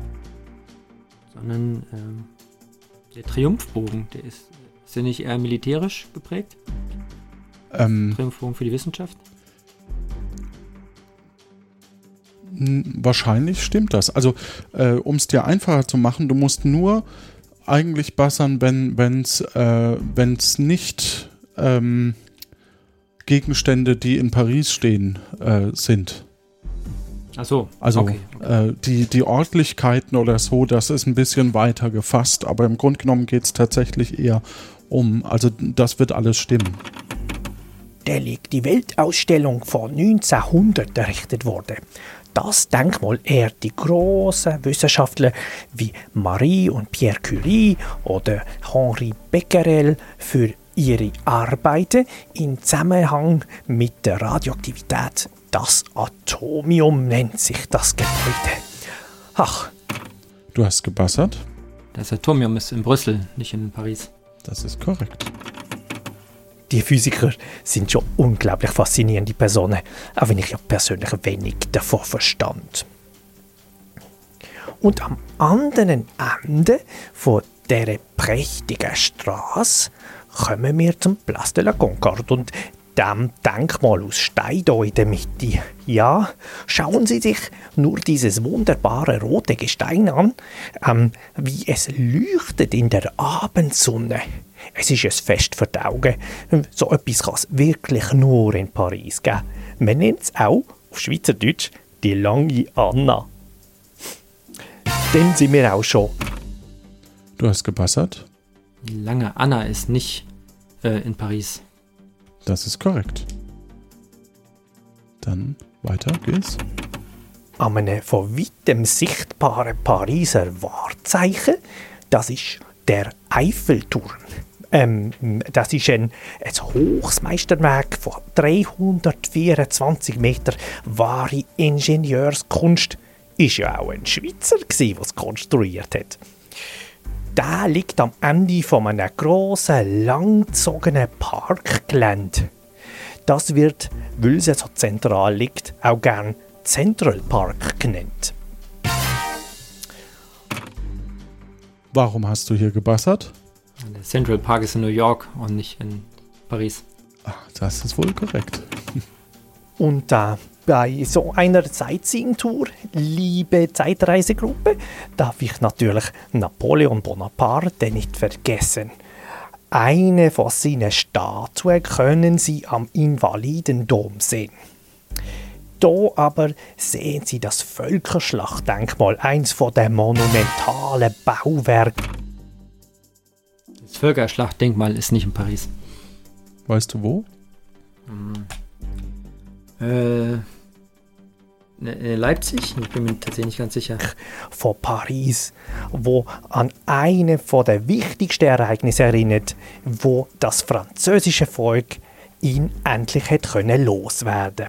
sondern ähm, der Triumphbogen. Der ist, ist der nicht eher militärisch geprägt? Ähm, Triumphbogen für die Wissenschaft? Wahrscheinlich stimmt das. Also, äh, um es dir einfacher zu machen, du musst nur eigentlich bassern, wenn es äh, wenn's nicht ähm, Gegenstände, die in Paris stehen, äh, sind. Ach so. Also okay, okay. Äh, die, die Örtlichkeiten oder so, das ist ein bisschen weiter gefasst, aber im Grunde genommen geht es tatsächlich eher um, also das wird alles stimmen. Der liegt die Weltausstellung von 1900 errichtet worden. Das Denkmal ehrt die großen Wissenschaftler wie Marie und Pierre Curie oder Henri Becquerel für ihre Arbeiten im Zusammenhang mit der Radioaktivität. Das Atomium nennt sich das Gebäude. Ach. Du hast gebassert? Das Atomium ist in Brüssel, nicht in Paris. Das ist korrekt. Die Physiker sind schon unglaublich faszinierende Personen, auch wenn ich ja persönlich wenig davon verstand. Und am anderen Ende von dieser prächtigen Straße kommen wir zum Place de la Concorde und dem Denkmal aus Stein hier in der Mitte. Ja, schauen Sie sich nur dieses wunderbare rote Gestein an, ähm, wie es leuchtet in der Abendsonne. Es ist ein Fest für die Augen. So etwas kann es wirklich nur in Paris geben. Man nennt es auch auf Schweizerdeutsch die lange Anna. Dann sind wir auch schon. Du hast gebassert? Die lange Anna ist nicht äh, in Paris. Das ist korrekt. Dann weiter geht's. An einem von weitem sichtbaren Pariser Wahrzeichen, das ist der Eiffelturm. Ähm, das ist ein, ein hohes Meisterwerk von 324 Meter wahre Ingenieurskunst. Ist ja auch ein Schweizer, der es konstruiert hat der liegt am Ende von einem grossen, langgezogenen Parkgelände. Das wird, weil es so zentral liegt, auch gern Central Park genannt. Warum hast du hier gebassert? Der Central Park ist in New York und nicht in Paris. Ach, das ist wohl korrekt. Und äh, bei so einer Sightseeing-Tour, liebe Zeitreisegruppe, darf ich natürlich Napoleon Bonaparte nicht vergessen. Eine von seinen Statuen können Sie am Invalidendom sehen. Hier aber sehen Sie das Völkerschlachtdenkmal, eins von den monumentalen Bauwerken. Das Völkerschlachtdenkmal ist nicht in Paris. Weißt du wo? Hm. Äh, ne, Leipzig? Ich bin mir tatsächlich nicht ganz sicher. Von Paris, wo an eine der wichtigsten Ereignisse erinnert, wo das französische Volk ihn endlich hat können loswerden.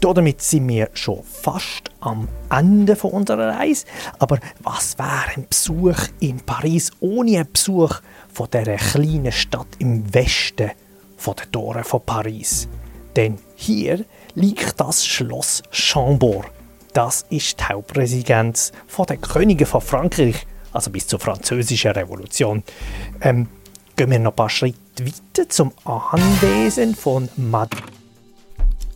Damit sind wir schon fast am Ende unserer Reise. Aber was wäre ein Besuch in Paris ohne einen Besuch von dieser kleinen Stadt im Westen von den Toren von Paris? Denn hier liegt das Schloss Chambord. Das ist die Hauptresidenz von den Königen von Frankreich, also bis zur Französischen Revolution. Ähm, gehen wir noch ein paar Schritte weiter zum Anwesen von Mad.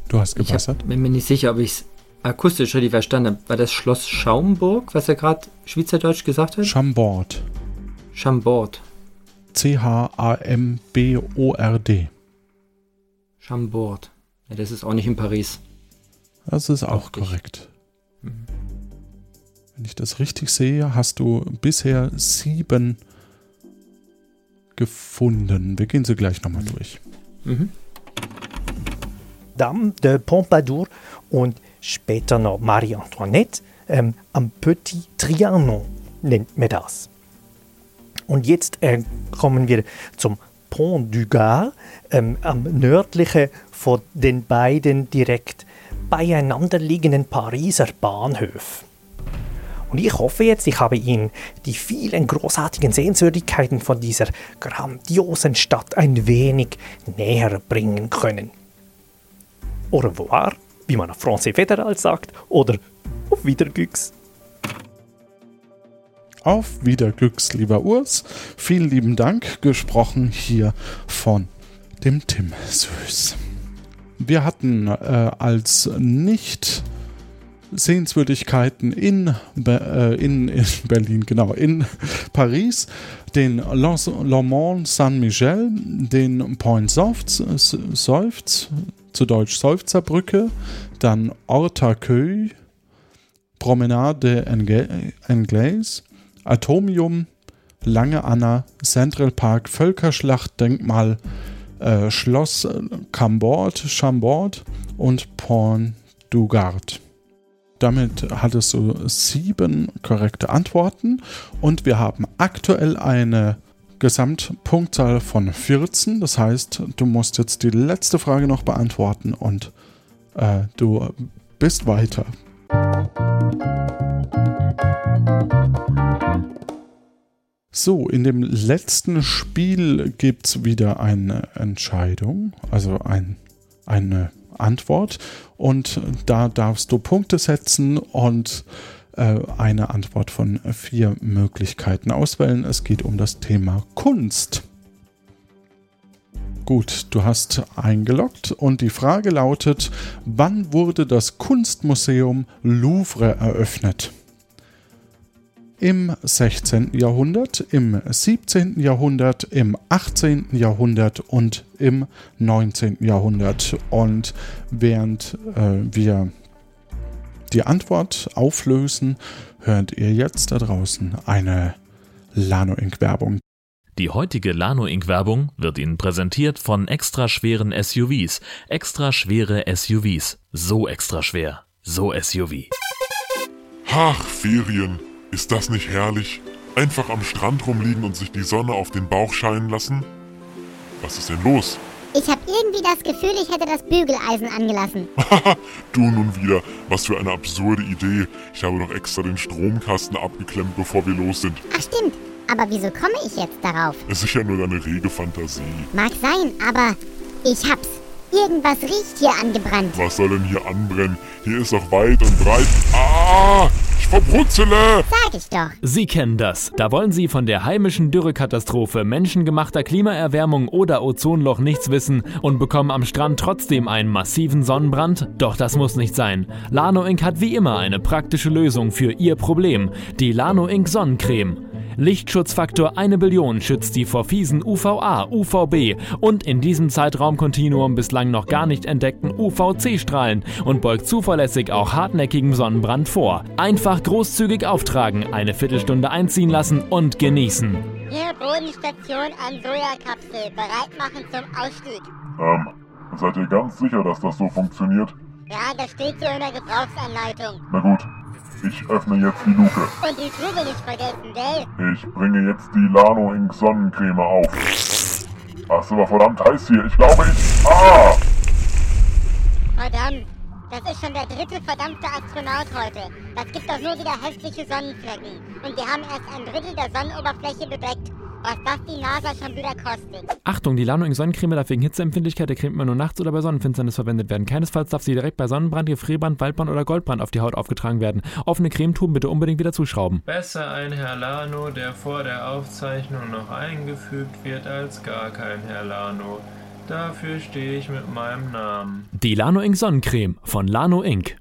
Du hast gepassert? Ich bin mir nicht sicher, ob ich es akustisch richtig verstanden habe. War das Schloss Schaumburg, was er gerade Schweizerdeutsch gesagt hat? Chambord. Chambord. C-H-A-M-B-O-R-D. Chambord. Ja, das ist auch nicht in Paris. Das ist auch, auch korrekt. Mhm. Wenn ich das richtig sehe, hast du bisher sieben gefunden. Wir gehen sie gleich nochmal mhm. durch. Mhm. Dame de Pompadour und später noch Marie Antoinette ähm, am Petit Trianon nennt man das. Und jetzt äh, kommen wir zum Pont du Gard, ähm, am nördlichen von den beiden direkt beieinander liegenden Pariser Bahnhöfen. Und ich hoffe jetzt, ich habe Ihnen die vielen großartigen Sehenswürdigkeiten von dieser grandiosen Stadt ein wenig näher bringen können. Au revoir, wie man auf Francais Federal sagt, oder auf Wiedergüchs. Auf Wiederglücks, lieber Urs. Vielen lieben Dank. Gesprochen hier von dem Tim Süß. wir hatten äh, als nicht Sehenswürdigkeiten in, äh, in, in Berlin, genau, in Paris, den Le Mans Saint-Michel, den Point Seufz, Seufz, zu Deutsch Seufzerbrücke, dann Ortaköy, Promenade Anglaise, Atomium, Lange Anna, Central Park, Völkerschlachtdenkmal, äh, Schloss Chambord, Chambord und Pont du Gard. Damit hattest du sieben korrekte Antworten und wir haben aktuell eine Gesamtpunktzahl von 14. Das heißt, du musst jetzt die letzte Frage noch beantworten und äh, du bist weiter. So, in dem letzten Spiel gibt es wieder eine Entscheidung, also ein, eine Antwort. Und da darfst du Punkte setzen und äh, eine Antwort von vier Möglichkeiten auswählen. Es geht um das Thema Kunst. Gut, du hast eingeloggt und die Frage lautet, wann wurde das Kunstmuseum Louvre eröffnet? Im 16. Jahrhundert, im 17. Jahrhundert, im 18. Jahrhundert und im 19. Jahrhundert. Und während äh, wir die Antwort auflösen, hört ihr jetzt da draußen eine Lano Inc. Werbung. Die heutige Lano Inc. Werbung wird Ihnen präsentiert von extra schweren SUVs. Extra schwere SUVs. So extra schwer. So SUV. Ach, Ferien. Ist das nicht herrlich? Einfach am Strand rumliegen und sich die Sonne auf den Bauch scheinen lassen? Was ist denn los? Ich habe irgendwie das Gefühl, ich hätte das Bügeleisen angelassen. du nun wieder. Was für eine absurde Idee. Ich habe doch extra den Stromkasten abgeklemmt, bevor wir los sind. Ach stimmt. Aber wieso komme ich jetzt darauf? Es ist ja nur deine rege Fantasie. Mag sein, aber ich hab's. Irgendwas riecht hier angebrannt. Was soll denn hier anbrennen? Hier ist doch weit und breit. Ah! Ich verbrutzele! Sag ich doch. Sie kennen das. Da wollen Sie von der heimischen Dürrekatastrophe, menschengemachter Klimaerwärmung oder Ozonloch nichts wissen und bekommen am Strand trotzdem einen massiven Sonnenbrand? Doch das muss nicht sein. Lano Inc. hat wie immer eine praktische Lösung für Ihr Problem. Die Lano Inc. Sonnencreme. Lichtschutzfaktor 1 Billion schützt die vor fiesen UVA, UVB und in diesem Zeitraumkontinuum bislang noch gar nicht entdeckten UVC-Strahlen und beugt zuverlässig auch hartnäckigem Sonnenbrand vor. Einfach großzügig auftragen, eine Viertelstunde einziehen lassen und genießen. Hier Bodenstation an Sojakapsel, bereit machen zum Ausstieg. Ähm, seid ihr ganz sicher, dass das so funktioniert? Ja, das steht so in der Gebrauchsanleitung. Na gut, ich öffne jetzt die Luke. Und die Tube nicht vergessen, gell? Ich bringe jetzt die Lano Ink Sonnencreme auf. Ach, ist aber verdammt heiß hier. Ich glaube, ich... Ah! Verdammt. Das ist schon der dritte verdammte Astronaut heute. Das gibt doch nur wieder hässliche Sonnenflecken. Und wir haben erst ein Drittel der Sonnenoberfläche bedeckt. Was das die NASA schon wieder kostet. Achtung, die Landung in Sonnencreme darf wegen Hitzeempfindlichkeit der Creme immer nur nachts oder bei Sonnenfinsternis verwendet werden. Keinesfalls darf sie direkt bei Sonnenbrand, Gefrierbrand, Waldbrand oder Goldbrand auf die Haut aufgetragen werden. Offene Cremetuben bitte unbedingt wieder zuschrauben. Besser ein Herr Lano, der vor der Aufzeichnung noch eingefügt wird, als gar kein Herr Lano. Dafür stehe ich mit meinem Namen. Die Lano Ink Sonnencreme von Lano Ink.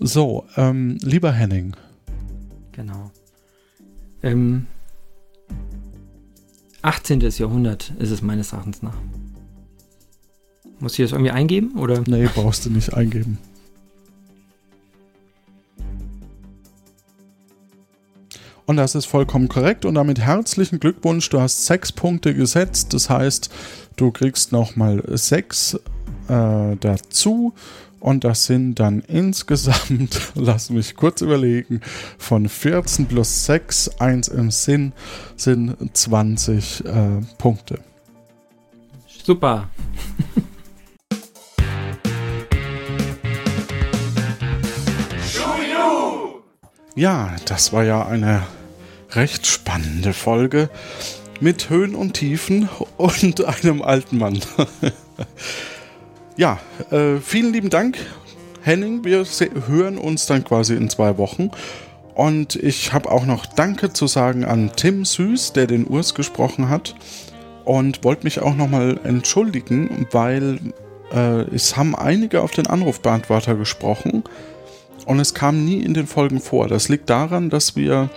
So, ähm, lieber Henning, Genau. Ähm, 18. Jahrhundert ist es meines Erachtens nach. Muss ich das irgendwie eingeben? Oder? Nee, brauchst du nicht eingeben. Und das ist vollkommen korrekt. Und damit herzlichen Glückwunsch. Du hast sechs Punkte gesetzt. Das heißt, du kriegst nochmal sechs äh, dazu. Und das sind dann insgesamt, lass mich kurz überlegen, von 14 plus 6, 1 im Sinn, sind 20 äh, Punkte. Super. Ja, das war ja eine recht spannende Folge mit Höhen und Tiefen und einem alten Mann. ja, äh, vielen lieben Dank, Henning. Wir hören uns dann quasi in zwei Wochen. Und ich habe auch noch Danke zu sagen an Tim Süß, der den Urs gesprochen hat. und wollte mich auch nochmal entschuldigen, weil äh, es haben einige auf den Anrufbeantworter gesprochen und es kam nie in den Folgen vor. Das liegt daran, dass wir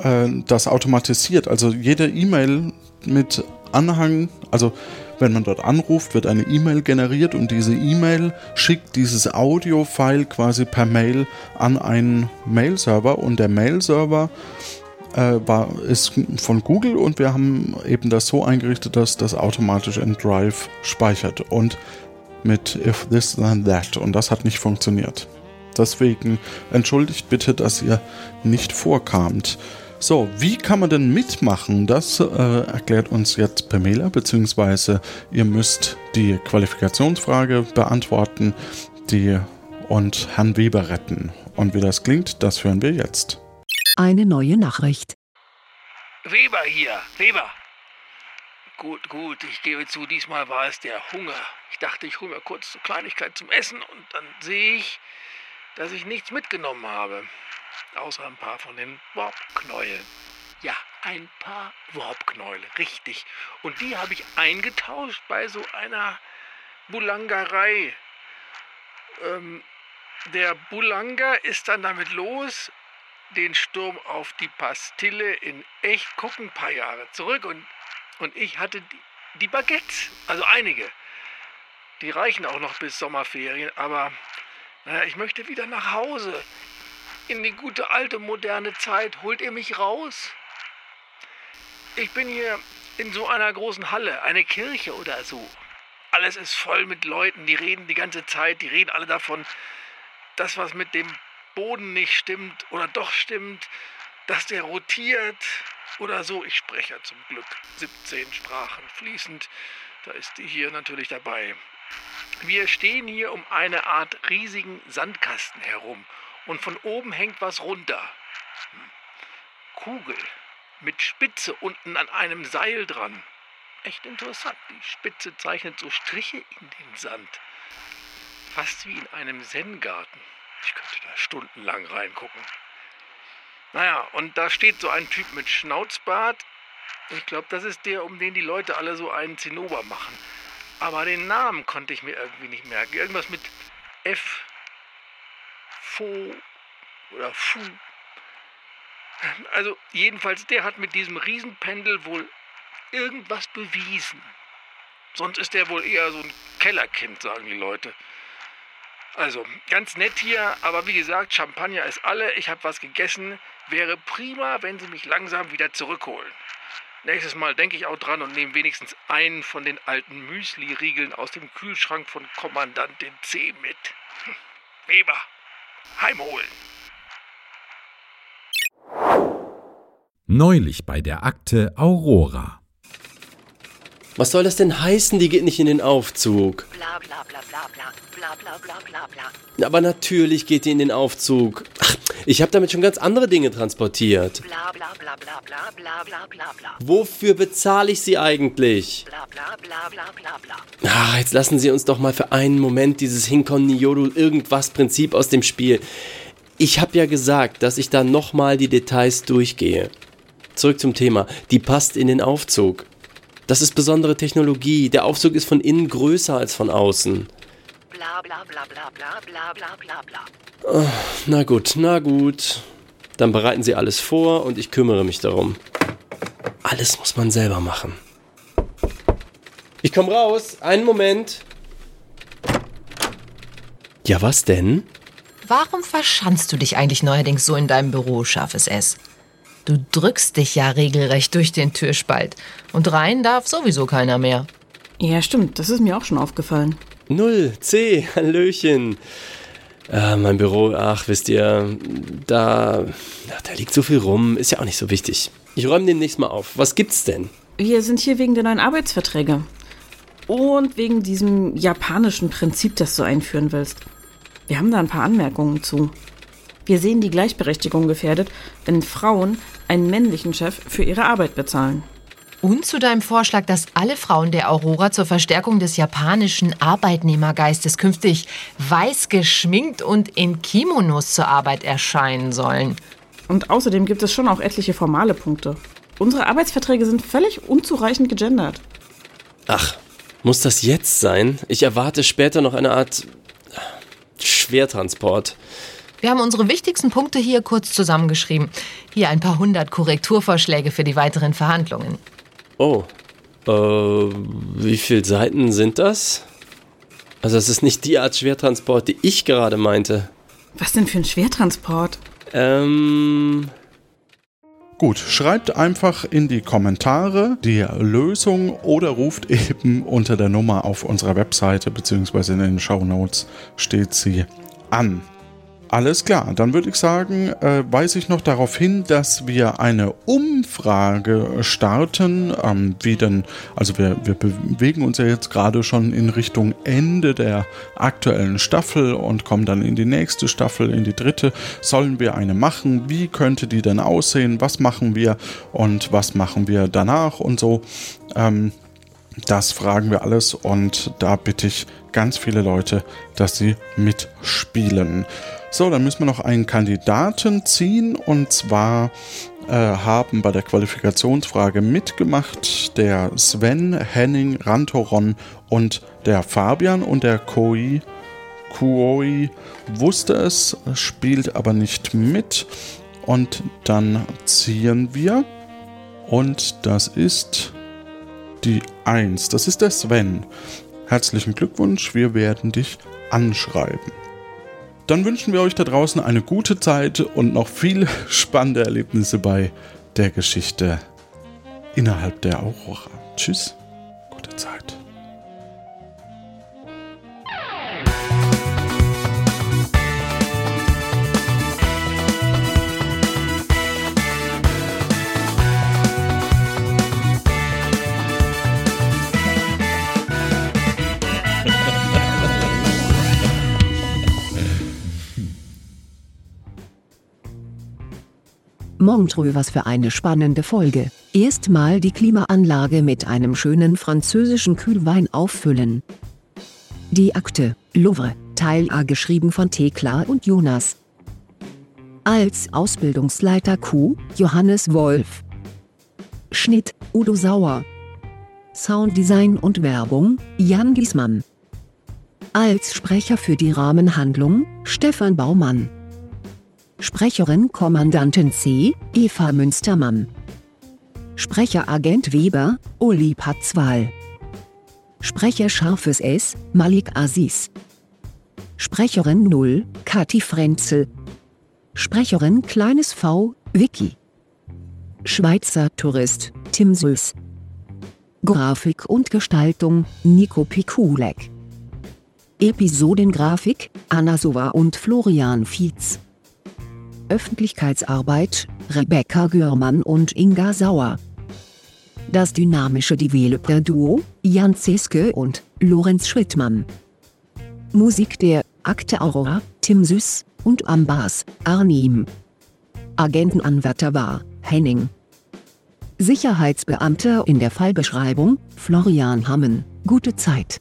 äh, das automatisiert, also jede E-Mail mit Anhang, also wenn man dort anruft, wird eine E-Mail generiert und diese E-Mail schickt dieses Audio-File quasi per Mail an einen Mail-Server und der Mail-Server äh, ist von Google und wir haben eben das so eingerichtet, dass das automatisch in Drive speichert und mit if this then that und das hat nicht funktioniert. Deswegen entschuldigt bitte, dass ihr nicht vorkamt. So, wie kann man denn mitmachen? Das äh, erklärt uns jetzt Pamela, beziehungsweise ihr müsst die Qualifikationsfrage beantworten die und Herrn Weber retten. Und wie das klingt, das hören wir jetzt. Eine neue Nachricht. Weber hier, Weber. Gut, gut, ich gebe zu, diesmal war es der Hunger. Ich dachte, ich hole mir kurz eine Kleinigkeit zum Essen und dann sehe ich, dass ich nichts mitgenommen habe. Außer ein paar von den Worbknäueln. Ja, ein paar Worbknäule, richtig. Und die habe ich eingetauscht bei so einer Bulangerei. Ähm, der Bulanger ist dann damit los, den Sturm auf die Pastille in echt gucken, ein paar Jahre zurück. Und, und ich hatte die, die Baguettes, also einige. Die reichen auch noch bis Sommerferien, aber naja, ich möchte wieder nach Hause in die gute alte moderne Zeit. Holt ihr mich raus? Ich bin hier in so einer großen Halle, eine Kirche oder so. Alles ist voll mit Leuten, die reden die ganze Zeit, die reden alle davon, dass was mit dem Boden nicht stimmt oder doch stimmt, dass der rotiert oder so. Ich spreche ja zum Glück 17 Sprachen fließend. Da ist die hier natürlich dabei. Wir stehen hier um eine Art riesigen Sandkasten herum und von oben hängt was runter. Kugel mit Spitze unten an einem Seil dran. Echt interessant. Die Spitze zeichnet so Striche in den Sand. Fast wie in einem Zen-Garten. Ich könnte da stundenlang reingucken. Naja, und da steht so ein Typ mit Schnauzbart. Ich glaube, das ist der, um den die Leute alle so einen Zinnober machen. Aber den Namen konnte ich mir irgendwie nicht merken. Irgendwas mit F Fo oder Fu. Also jedenfalls, der hat mit diesem Riesenpendel wohl irgendwas bewiesen. Sonst ist der wohl eher so ein Kellerkind, sagen die Leute. Also, ganz nett hier, aber wie gesagt, Champagner ist alle. Ich habe was gegessen. Wäre prima, wenn Sie mich langsam wieder zurückholen. Nächstes Mal denke ich auch dran und nehme wenigstens einen von den alten Müsli-Riegeln aus dem Kühlschrank von Kommandantin C mit. Weber heimholen. Neulich bei der Akte Aurora. Was soll das denn heißen, die geht nicht in den Aufzug? Bla bla bla bla bla bla bla bla bla. Aber natürlich geht die in den Aufzug. Ach, ich habe damit schon ganz andere Dinge transportiert. Bla bla bla bla bla bla bla bla bla. Wofür bezahle ich sie eigentlich? Bla bla bla bla bla bla. Ah, jetzt lassen Sie uns doch mal für einen Moment dieses Hinkon Nyoru irgendwas Prinzip aus dem Spiel. Ich habe ja gesagt, dass ich da nochmal die Details durchgehe. Zurück zum Thema. Die passt in den Aufzug. Das ist besondere Technologie. Der Aufzug ist von innen größer als von außen. Bla bla bla bla bla bla bla bla bla. Oh, na gut, na gut. Dann bereiten Sie alles vor und ich kümmere mich darum. Alles muss man selber machen. Ich komme raus. Einen Moment. Ja, was denn? Warum verschanzt du dich eigentlich neuerdings so in deinem Büro, scharfes S? Du drückst dich ja regelrecht durch den Türspalt. Und rein darf sowieso keiner mehr. Ja, stimmt. Das ist mir auch schon aufgefallen. Null, C, Hallöchen. Äh, mein Büro, ach, wisst ihr, da, da liegt so viel rum, ist ja auch nicht so wichtig. Ich räume demnächst mal auf. Was gibt's denn? Wir sind hier wegen der neuen Arbeitsverträge. Und wegen diesem japanischen Prinzip, das du einführen willst. Wir haben da ein paar Anmerkungen zu. Wir sehen die Gleichberechtigung gefährdet, wenn Frauen einen männlichen Chef für ihre Arbeit bezahlen. Und zu deinem Vorschlag, dass alle Frauen der Aurora zur Verstärkung des japanischen Arbeitnehmergeistes künftig weiß geschminkt und in Kimonos zur Arbeit erscheinen sollen. Und außerdem gibt es schon auch etliche formale Punkte. Unsere Arbeitsverträge sind völlig unzureichend gegendert. Ach, muss das jetzt sein? Ich erwarte später noch eine Art Schwertransport. Wir haben unsere wichtigsten Punkte hier kurz zusammengeschrieben. Hier ein paar hundert Korrekturvorschläge für die weiteren Verhandlungen. Oh, äh, wie viele Seiten sind das? Also es ist nicht die Art Schwertransport, die ich gerade meinte. Was denn für ein Schwertransport? Ähm, Gut, schreibt einfach in die Kommentare die Lösung oder ruft eben unter der Nummer auf unserer Webseite bzw. in den Show Notes steht sie an. Alles klar, dann würde ich sagen, äh, weise ich noch darauf hin, dass wir eine Umfrage starten. Ähm, wie denn, also wir, wir bewegen uns ja jetzt gerade schon in Richtung Ende der aktuellen Staffel und kommen dann in die nächste Staffel, in die dritte. Sollen wir eine machen? Wie könnte die denn aussehen? Was machen wir und was machen wir danach und so? Ähm, das fragen wir alles und da bitte ich ganz viele Leute, dass sie mitspielen. So, dann müssen wir noch einen Kandidaten ziehen und zwar äh, haben bei der Qualifikationsfrage mitgemacht der Sven, Henning, Rantoron und der Fabian und der Koi. Kuoi wusste es, spielt aber nicht mit. Und dann ziehen wir. Und das ist die 1. Das ist der Sven. Herzlichen Glückwunsch, wir werden dich anschreiben. Dann wünschen wir euch da draußen eine gute Zeit und noch viele spannende Erlebnisse bei der Geschichte innerhalb der Aurora. Tschüss, gute Zeit. Montreux, was für eine spannende Folge. Erstmal die Klimaanlage mit einem schönen französischen Kühlwein auffüllen. Die Akte, Louvre, Teil A geschrieben von Thekla und Jonas. Als Ausbildungsleiter Q, Johannes Wolf. Schnitt, Udo Sauer. Sounddesign und Werbung, Jan Giesmann. Als Sprecher für die Rahmenhandlung, Stefan Baumann. Sprecherin Kommandantin C, Eva Münstermann. Sprecher Agent Weber, Uli Patzwal. Sprecher Scharfes S, Malik Aziz. Sprecherin 0, Kati Frenzel. Sprecherin Kleines V, Vicky. Schweizer Tourist, Tim Süß. Grafik und Gestaltung, Nico Pikulek. Episodengrafik, Anna Sova und Florian Fietz. Öffentlichkeitsarbeit, Rebecca Görmann und Inga Sauer. Das dynamische Developer-Duo, Jan Zeske und Lorenz Schrittmann. Musik der Akte Aurora, Tim Süß und am Bass, Arnim. Agentenanwärter war Henning. Sicherheitsbeamter in der Fallbeschreibung, Florian Hammen. Gute Zeit.